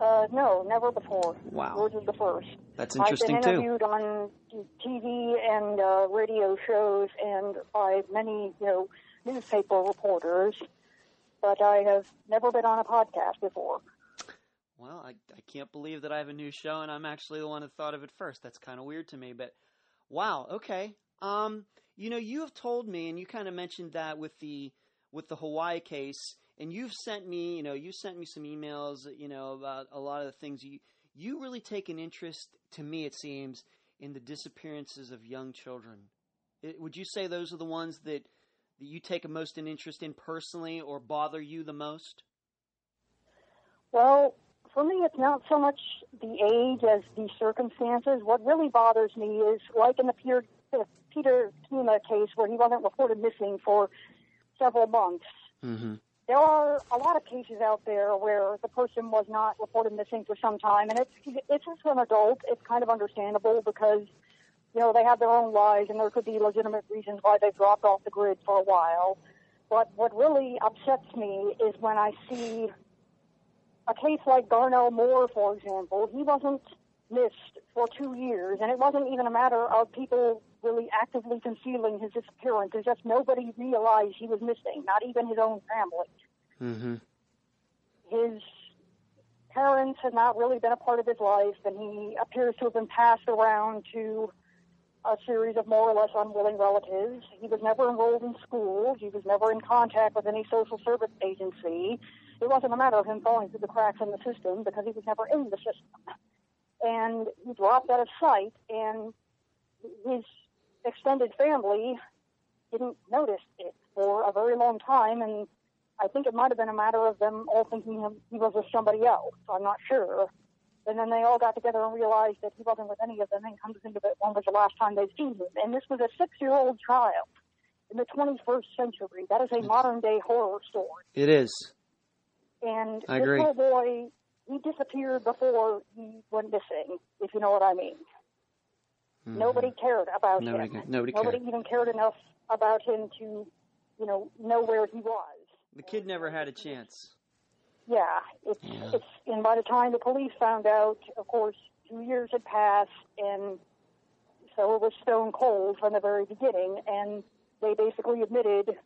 Uh, no, never before. Wow. Yours is the first. That's I've interesting been too. interviewed on TV and uh, radio shows and by many, you know, newspaper reporters, but I have never been on a podcast before. Well, I, I can't believe that I have a new show and I'm actually the one that thought of it first. That's kind of weird to me, but wow, okay. Um, you know, you have told me and you kind of mentioned that with the with the Hawaii case and you've sent me, you know, you sent me some emails, you know, about a lot of the things you you really take an interest to me it seems in the disappearances of young children. It, would you say those are the ones that that you take a most an interest in personally or bother you the most? Well, for me, it's not so much the age as the circumstances. What really bothers me is, like in the Peter, the Peter Kema case, where he wasn't reported missing for several months. Mm-hmm. There are a lot of cases out there where the person was not reported missing for some time, and it's it's as an adult, it's kind of understandable because you know they have their own lives, and there could be legitimate reasons why they dropped off the grid for a while. But what really upsets me is when I see a case like Darnell Moore, for example. He wasn't missed for two years, and it wasn't even a matter of people really actively concealing his disappearance. It's just nobody realized he was missing, not even his own family. Mm-hmm. His parents had not really been a part of his life, and he appears to have been passed around to a series of more or less unwilling relatives. He was never enrolled in school. He was never in contact with any social service agency. It wasn't a matter of him falling through the cracks in the system because he was never in the system. And he dropped out of sight, and his extended family didn't notice it for a very long time, and I think it might have been a matter of them all thinking he was with somebody else. I'm not sure. And then they all got together and realized that he wasn't with any of them, and come to think of it, one was the last time they'd seen him. And this was a six-year-old child in the 21st century. That is a modern-day horror story. It is. And I this agree. little boy, he disappeared before he went missing, if you know what I mean. Nobody cared about Mm-hmm. Nobody him. ca- nobody Nobody cared. even cared enough about him to, you know, know where he was. The kid never had a chance. Yeah, it's Yeah. it's and by the time the police found out, of course, two years had passed, and so it was stone cold from the very beginning. And they basically admitted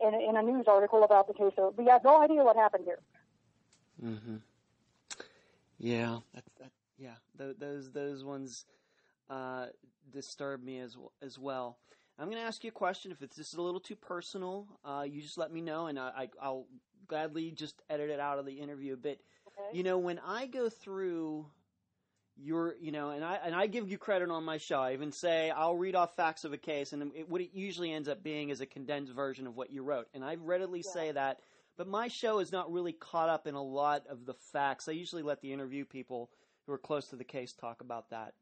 in, in a news article about the case that we have no idea what happened here. Mm-hmm. Yeah, that, that, yeah. Th- those those ones uh, disturb me as as well. I'm going to ask you a question. If it's this is a little too personal, uh, you just let me know, and I, I, I'll gladly just edit it out of the interview a bit. Okay. You know, when I go through your, you know, and I and I give you credit on my show. I even say I'll read off facts of a case, and it, what it usually ends up being is a condensed version of what you wrote. And I readily say that. But my show is not really caught up in a lot of the facts. I usually let the interview people who are close to the case talk about that.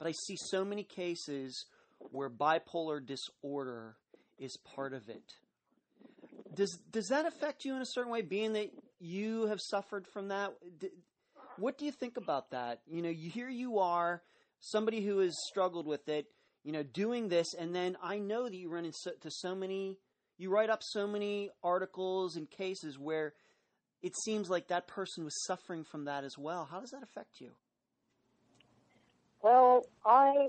But I see so many cases where bipolar disorder is part of it. Does does that affect you in a certain way, being that you have suffered from that? What do you think about that? You know, here you are, somebody who has struggled with it. You know, doing this, and then I know that you run into so many. You write up so many articles and cases where it seems like that person was suffering from that as well. How does that affect you? Well, I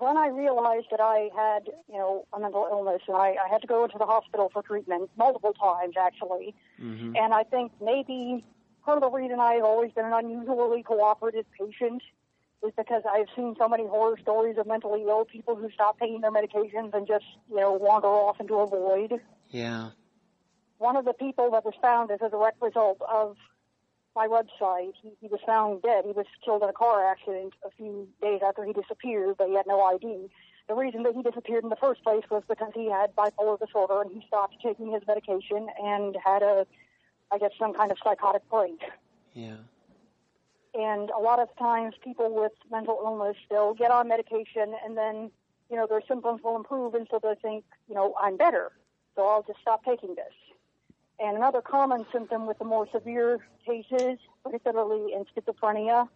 when I realized that I had, you know, a mental illness, and I, I had to go into the hospital for treatment multiple times, actually. Mm-hmm. And I think maybe part of the reason I've always been an unusually cooperative patient is because I've seen so many horror stories of mentally ill people who stop taking their medications and just, you know, wander off into a void. Yeah. One of the people that was found as a direct result of my website, he, he was found dead. He was killed in a car accident a few days after he disappeared, but he had no ID. The reason that he disappeared in the first place was because he had bipolar disorder and he stopped taking his medication and had a, I guess, some kind of psychotic break. Yeah. And a lot of times people with mental illness, they'll get on medication and then, you know, their symptoms will improve and so they think, you know, I'm better, so I'll just stop taking this. And another common symptom with the more severe cases, particularly in schizophrenia,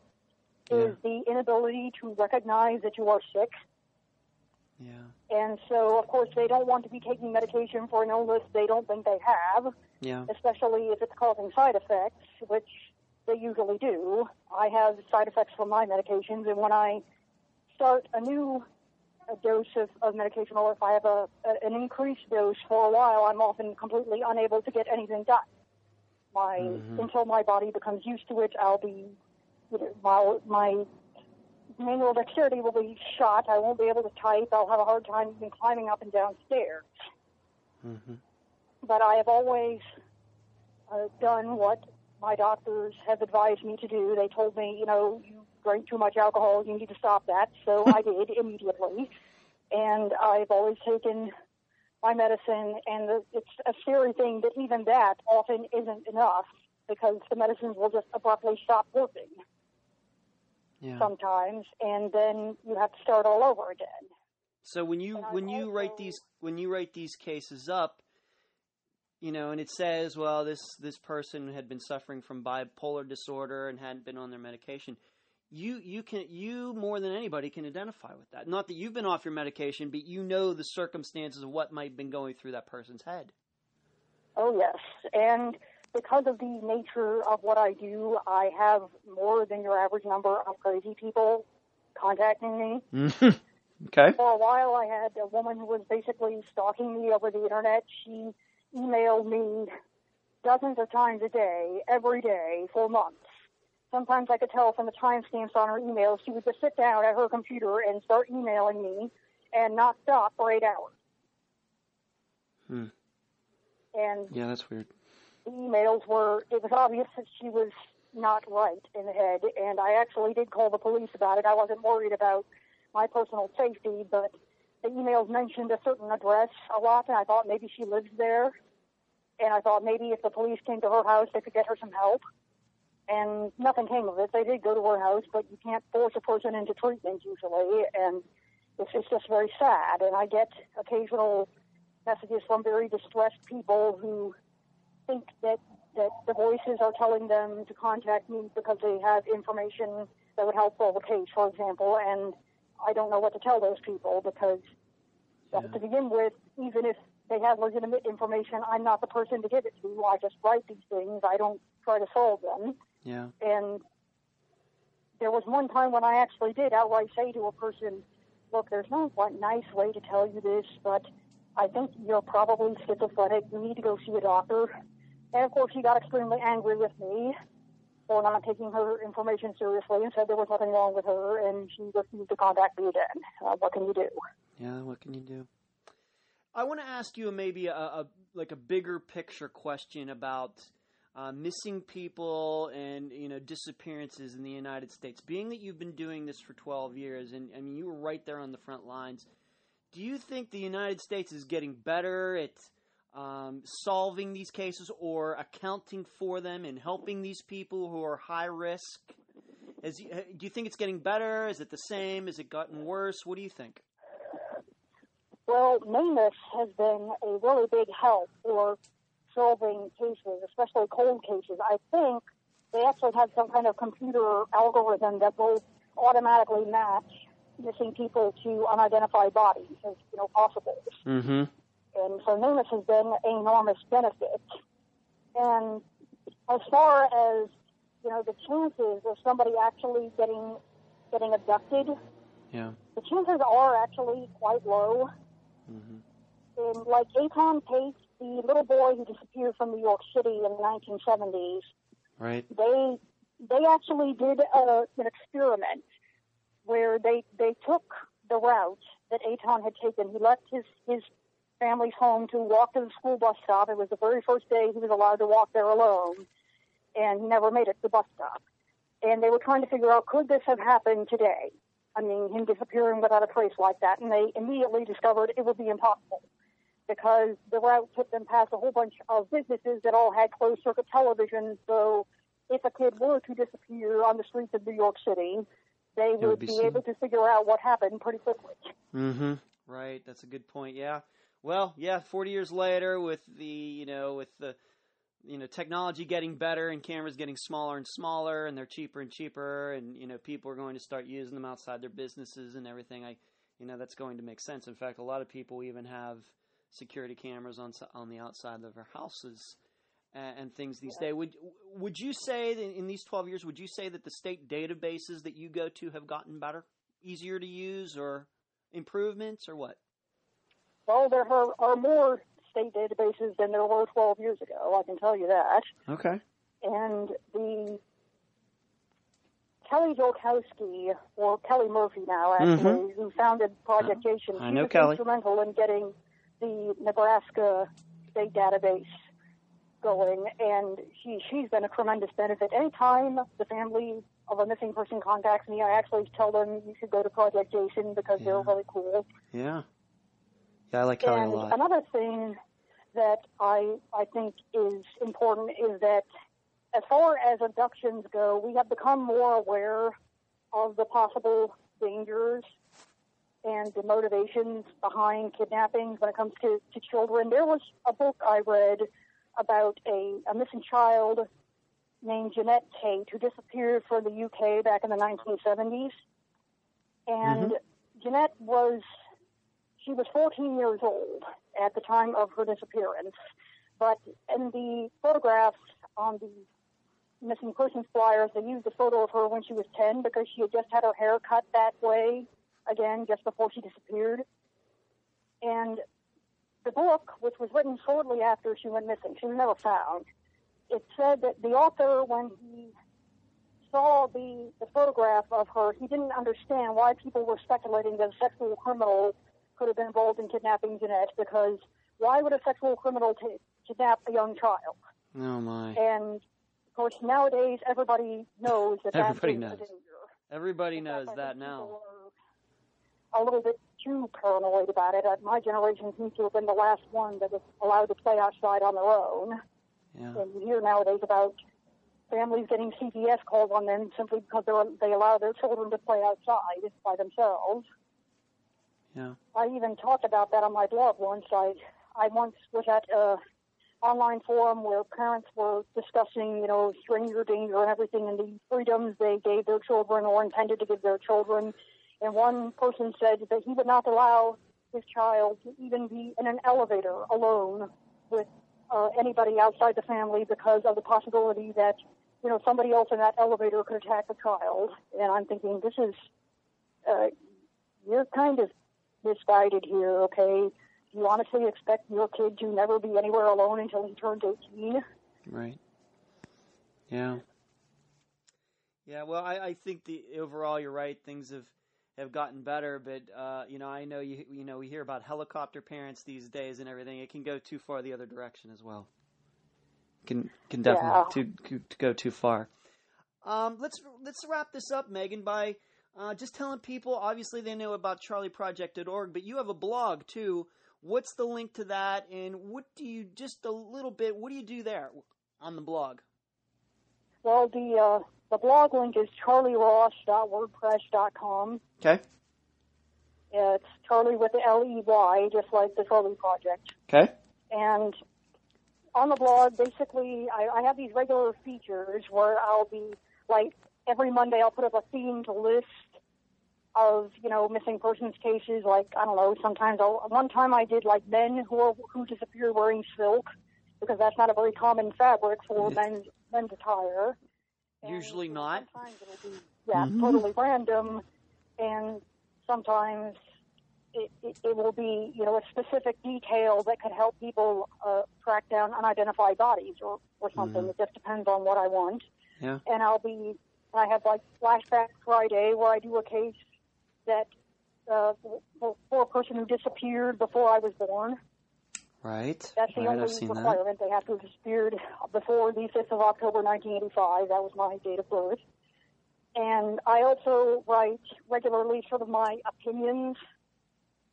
is the inability to recognize that you are sick. Yeah. And so, of course, they don't want to be taking medication for an illness they don't think they have Yeah. especially if it's causing side effects, which they usually do. I have side effects from my medications, and when I start a new a dose of, of medication, or if I have a, a an increased dose for a while, I'm often completely unable to get anything done. My Mhm. until my body becomes used to it, I'll be you know, my my manual dexterity will be shot. I won't be able to type. I'll have a hard time even climbing up and down stairs Mm-hmm. but I have always uh, done what my doctors have advised me to do. They told me, you know, you drank too much alcohol, you need to stop that. So I did immediately. And I've always taken my medicine, and the, it's a scary thing that even that often isn't enough because the medicines will just abruptly stop working Yeah. sometimes, and then you have to start all over again. So when you when you write these when you write these cases up, you know, and it says, well, this this person had been suffering from bipolar disorder and hadn't been on their medication. You you can you more than anybody can identify with that. Not that you've been off your medication, but you know the circumstances of what might have been going through that person's head. Oh, yes. And because of the nature of what I do, I have more than your average number of crazy people contacting me. Mm-hmm. okay. For a while, I had a woman who was basically stalking me over the internet. She emailed me dozens of times a day, every day, for months. Sometimes I could tell from the timestamps on her emails, she would just sit down at her computer and start emailing me and not stop for eight hours. Hmm. And Yeah, that's weird. the emails were, it was obvious that she was not right in the head, and I actually did call the police about it. I wasn't worried about my personal safety, but the emails mentioned a certain address a lot, and I thought maybe she lives there. And I thought maybe if the police came to her house, they could get her some help. And nothing came of it. They did go to her house, but you can't force a person into treatment usually. And it's, it's just very sad. And I get occasional messages from very distressed people who think that that the voices are telling them to contact me because they have information that would help solve a case, for example. And I don't know what to tell those people because, yeah. to begin with, even if they have legitimate information, I'm not the person to give it to. I just write these things. I don't try to solve them. Yeah. And there was one time when I actually did outright say to a person, "Look, there's no one nice way to tell you this, but I think you're probably schizophrenic. You need to go see a doctor." And of course, she got extremely angry with me for not taking her information seriously and said there was nothing wrong with her and she refused to contact me again. Uh, what can you do? Yeah, what can you do? I want to ask you maybe a, a like a bigger picture question about uh, missing people and you know disappearances in the United States. Being that you've been doing this for 12 years, and I mean you were right there on the front lines. Do you think the United States is getting better at um, solving these cases or accounting for them and helping these people who are high risk? Is, do you think it's getting better? Is it the same? Is it gotten worse? What do you think? Well, NamUs has been a really big help for solving cases, especially cold cases. I think they actually have some kind of computer algorithm that will automatically match missing people to unidentified bodies as you know possible. Mm-hmm. And so NamUs has been an enormous benefit. And as far as you know, the chances of somebody actually getting getting abducted, yeah, the chances are actually quite low. Mm-hmm. And like Etan Tate, the little boy who disappeared from New York City in the 1970s, right? They they actually did a, an experiment where they they took the route that Etan had taken. He left his his family's home to walk to the school bus stop. It was the very first day he was allowed to walk there alone, and he never made it to the bus stop. And they were trying to figure out could this have happened today? I mean, him disappearing without a trace like that, and they immediately discovered it would be impossible because the route took them past a whole bunch of businesses that all had closed circuit television. So if a kid were to disappear on the streets of New York City, they would, would be, be able to figure out what happened pretty quickly. Mm-hmm. Right. That's a good point. Yeah. Well, yeah. Forty years later, with the you know with the you know technology getting better and cameras getting smaller and smaller and they're cheaper and cheaper and you know people are going to start using them outside their businesses and everything i you know that's going to make sense in fact a lot of people even have security cameras on on the outside of their houses and, and things these days would would you say that in these 12 years would you say that the state databases that you go to have gotten better easier to use or improvements or what well there are, are more state databases than there were 12 years ago. I can tell you that. Okay. And the Kelly Jolkowski, or Kelly Murphy now, actually, mm-hmm. who founded Project Jason, she was Kelly. instrumental in getting the Nebraska state database going, and she she's been a tremendous benefit. Anytime the family of a missing person contacts me, I actually tell them you should go to Project Jason because yeah. they're really cool. Yeah. Yeah, I like Kelly and a lot. Another thing that I I think is important is that as far as abductions go, we have become more aware of the possible dangers and the motivations behind kidnappings when it comes to, to children. There was a book I read about a, a missing child named Genette Tate who disappeared from the UK back in the 1970s. And mm-hmm. Genette was she was 14 years old at the time of her disappearance, but in the photographs on the missing persons flyers, they used a photo of her when she was 10 because she had just had her hair cut that way, again, just before she disappeared. And the book, which was written shortly after she went missing, she was never found, it said that the author, when he saw the, the photograph of her, he didn't understand why people were speculating that a sexual criminal could have been involved in kidnapping Genette because why would a sexual criminal t- kidnap a young child? Oh my! And of course, nowadays everybody knows that everybody knows. Everybody knows that now. A little bit too paranoid about it. Uh, my generation seems to have been the last one that was allowed to play outside on their own. Yeah. And you hear nowadays about families getting CPS calls on them simply because they allow their children to play outside by themselves. Yeah. I even talked about that on my blog once. I I once was at a online forum where parents were discussing, you know, stranger danger and everything and the freedoms they gave their children or intended to give their children. And one person said that he would not allow his child to even be in an elevator alone with uh, anybody outside the family because of the possibility that, you know, somebody else in that elevator could attack the child. And I'm thinking, this is, uh, you're kind of misguided here, okay? You honestly expect your kid to never be anywhere alone until he turns 18? Right. Yeah. Yeah. Well, I, I think the overall you're right. Things have have gotten better, but uh, you know, I know you you know we hear about helicopter parents these days and everything. It can go too far the other direction as well. Can can definitely Yeah. to, to go too far. Um, let's let's wrap this up, Meaghan, by uh, just telling people. Obviously, they know about CharlieProject.org, but you have a blog too. What's the link to that, and what do you just a little bit? What do you do there on the blog? Well, the uh, the blog link is charleyross.wordpress.com. Okay. It's Charlie with the L E Y, just like the Charlie Project. Okay. And on the blog, basically, I, I have these regular features where I'll be like every Monday I'll put up a themed list of you know missing persons cases. Like I don't know, sometimes I'll, one time I did like men who are, who disappear wearing silk because that's not a very common fabric for men's men's attire. Usually not. Sometimes it'll be yeah, Mhm. totally random, and sometimes it, it, it will be, you know, a specific detail that could help people uh, track down unidentified bodies or, or something. Mhm. It just depends on what I want. Yeah. And I'll be, I have like Flashback Friday where I do a case that uh, for, for a person who disappeared before I was born. Right. That's the right, only seen that. requirement. They have to have disappeared before the 5th of October 1985. That was my date of birth. And I also write regularly sort of my opinions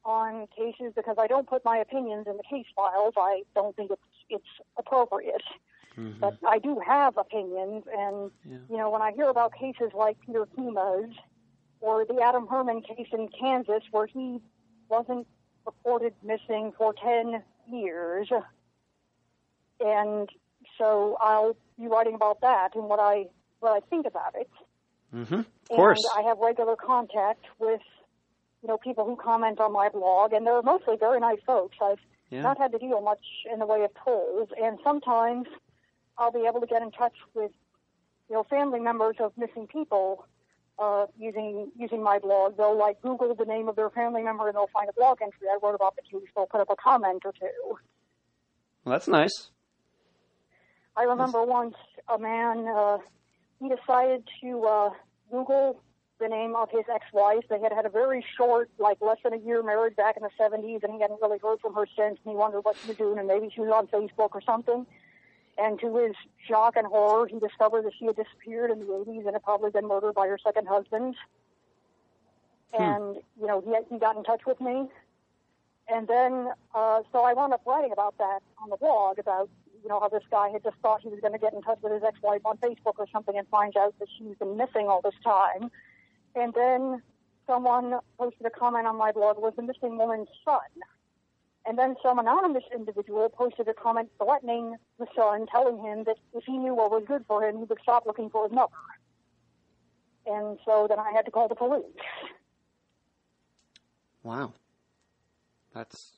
on cases because I don't put my opinions in the case files. I don't think it's it's appropriate. Mhm. But I do have opinions, and Yeah. you know when I hear about cases like Peter Kema's or the Adam Herrman case in Kansas, where he wasn't reported missing for ten years, and so I'll be writing about that and what I what I think about it. Mhm. Of course. And I have regular contact with, you know, people who comment on my blog, and they're mostly very nice folks. I've Yeah. not had to deal much in the way of trolls, and sometimes I'll be able to get in touch with, you know, family members of missing people uh, using using my blog. They'll like Google the name of their family member, and they'll find a blog entry I wrote about the case. They'll put up a comment or two. Well, that's nice. I remember once a man, uh, he decided to uh, Google the name of his ex-wife. They had had a very short, like less than a year marriage back in the 70s, and he hadn't really heard from her since, and he wondered what she was doing, and maybe she was on Facebook or something. And to his shock and horror, he discovered that she had disappeared in the 80s and had probably been murdered by her second husband. And, you know, he, he got in touch with me. And then, uh, so I wound up writing about that on the blog about, you know, how this guy had just thought he was going to get in touch with his ex-wife on Facebook or something and finds out that she's been missing all this time. And then someone posted a comment on my blog was the missing woman's son. And then some anonymous individual posted a comment threatening the son, telling him that if he knew what was good for him, he would stop looking for his mother. And so then I had to call the police. Wow. That's.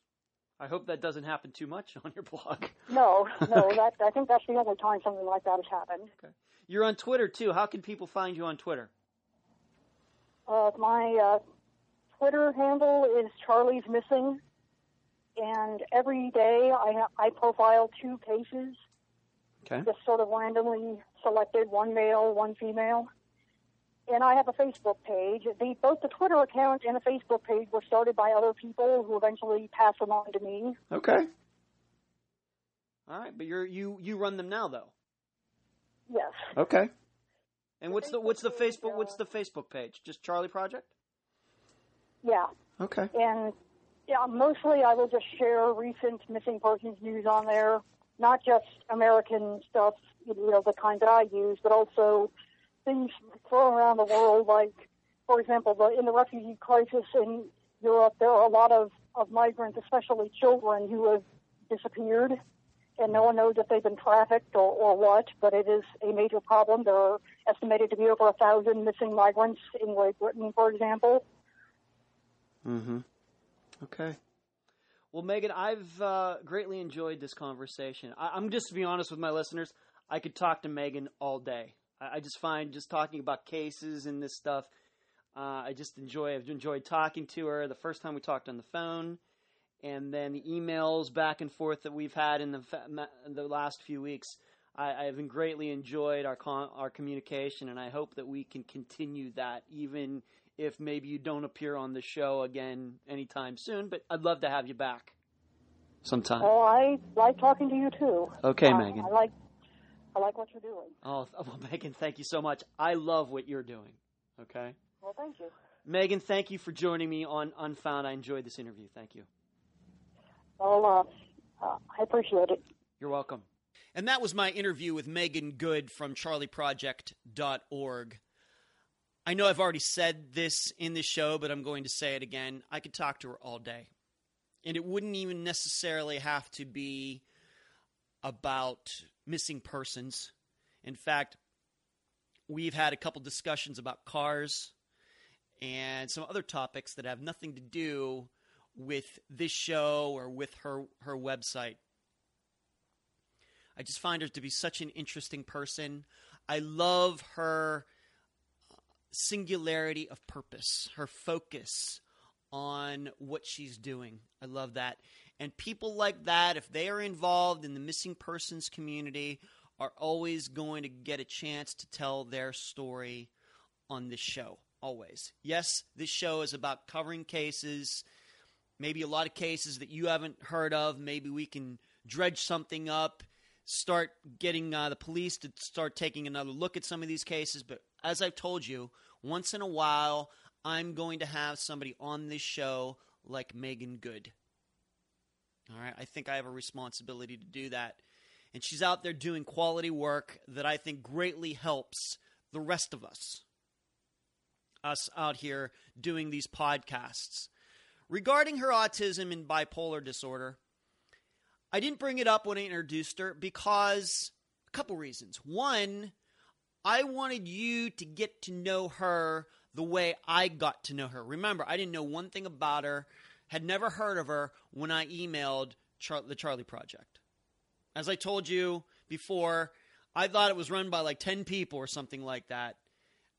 I hope that doesn't happen too much on your blog. No, no, that I think that's the only time something like that has happened. Okay. You're on Twitter too. How can people find you on Twitter? Uh, my uh, Twitter handle is Charlie's Missing, and every day I I profile two cases, Okay. just sort of randomly selected, one male, one female. And I have a Facebook page. The, both the Twitter account and the Facebook page were started by other people who eventually passed them on to me. Okay. All right, but you're you you run them now though. Yes. Okay. And what's the what's the Facebook page, Facebook what's uh, the Facebook page? Just Charlie Project? Yeah. Okay. And yeah, mostly I will just share recent missing persons news on there, not just American stuff, you know, the kind that I use, but also things thrown around the world, like, for example, the, in the refugee crisis in Europe, there are a lot of, of migrants, especially children, who have disappeared, and no one knows if they've been trafficked or, or what, but it is a major problem. There are estimated to be over a thousand missing migrants in Great Britain, for example. Mm-hmm. Okay. Well, Meaghan, I've uh, greatly enjoyed this conversation. I- I'm just to be honest with my listeners, I could talk to Meaghan all day. I, I just find just talking about cases and this stuff. Uh, I just enjoy. I've enjoyed talking to her. The first time we talked on the phone, and then the emails back and forth that we've had in the fa- the last few weeks. I, I've greatly enjoyed our con- our communication, and I hope that we can continue that, even if maybe you don't appear on the show again anytime soon. But I'd love to have you back sometime. Oh, I like talking to you too. Okay, Uh, Meaghan. I like I like what you're doing. Oh, well, Meaghan, thank you so much. I love what you're doing. Okay. Well, thank you. Meaghan, thank you for joining me on Unfound. I enjoyed this interview. Thank you. Well, uh, uh, I appreciate it. You're welcome. And that was my interview with Meaghan Good from charlieproject.org. I know I've already said this in the show, but I'm going to say it again. I could talk to her all day. And it wouldn't even necessarily have to be about missing persons. In fact, we've had a couple discussions about cars and some other topics that have nothing to do with this show or with her her website. I just find her to be such an interesting person. I love her singularity of purpose, her focus on what she's doing. I love that. And people like that, if they are involved in the missing persons community, are always going to get a chance to tell their story on this show. Always. Yes, this show is about covering cases, maybe a lot of cases that you haven't heard of. Maybe we can dredge something up, start getting uh, the police to start taking another look at some of these cases. But as I've told you, once in a while, I'm going to have somebody on this show like Meaghan Good. All right, I think I have a responsibility to do that. And she's out there doing quality work that I think greatly helps the rest of us. Us out here doing these podcasts. Regarding her autism and bipolar disorder, I didn't bring it up when I introduced her because a couple reasons. One, I wanted you to get to know her the way I got to know her. Remember, I didn't know one thing about her, had never heard of her when I emailed Char- the Charlie Project. As I told you before, I thought it was run by like 10 people or something like that.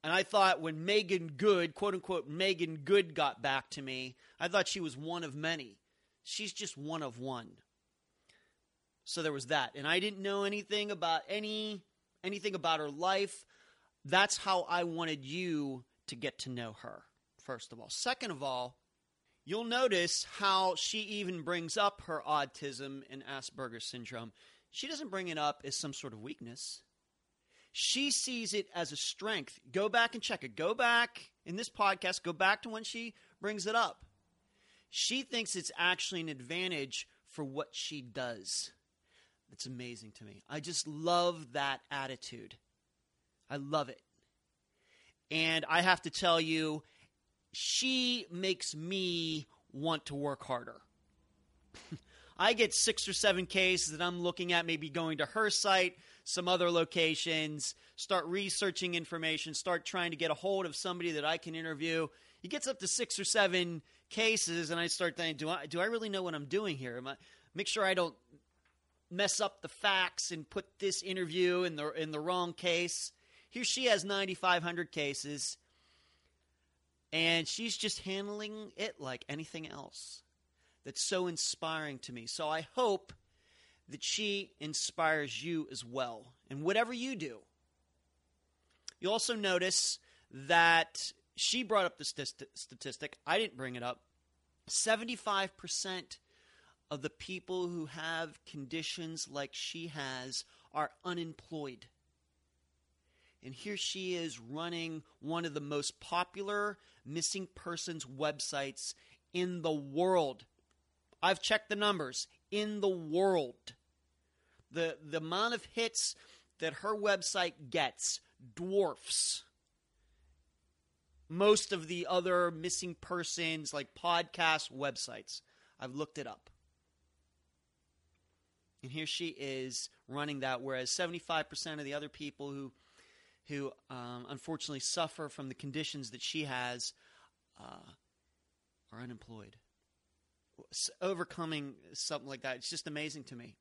And I thought when Meaghan Good, quote unquote, Meaghan Good got back to me, I thought she was one of many. She's just one of one. So there was that. And I didn't know anything about any anything about her life. That's how I wanted you to get to know her, first of all. Second of all, you'll notice how she even brings up her autism and Asperger's syndrome. She doesn't bring it up as some sort of weakness. She sees it as a strength. Go back and check it. Go back in this podcast, go back to when she brings it up. She thinks it's actually an advantage for what she does. That's amazing to me. I just love that attitude. I love it. And I have to tell you, she makes me want to work harder. I get six or seven cases that I'm looking at, maybe going to her site, some other locations, start researching information, start trying to get a hold of somebody that I can interview. He gets up to six or seven cases, and I start thinking, do I do I really know what I'm doing here? Am I, make sure I don't mess up the facts and put this interview in the in the wrong case. Here she has 9500 cases and she's just handling it like anything else. That's so inspiring to me. So I hope that she inspires you as well. And whatever you do. You also notice that she brought up the st- statistic. I didn't bring it up. 75% of the people who have conditions like she has are unemployed. And here she is running one of the most popular missing persons websites in the world. I've checked the numbers in the world. The the amount of hits that her website gets dwarfs most of the other missing persons like podcast websites. I've looked it up. And here she is running that, whereas 75% of the other people who, who um, unfortunately suffer from the conditions that she has uh, are unemployed. Overcoming something like that, it's just amazing to me.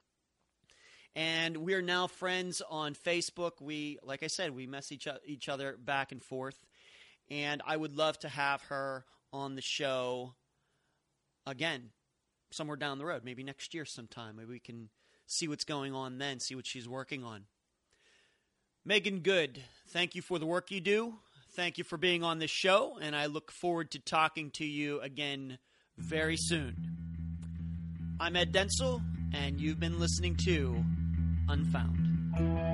And we are now friends on Facebook. We, like I said, we message each other back and forth. And I would love to have her on the show again, somewhere down the road, maybe next year sometime. Maybe we can see what's going on then, see what she's working on. Meaghan Good, thank you for the work you do. Thank you for being on this show, and I look forward to talking to you again very soon. I'm Ed Dentzel, and you've been listening to Unfound.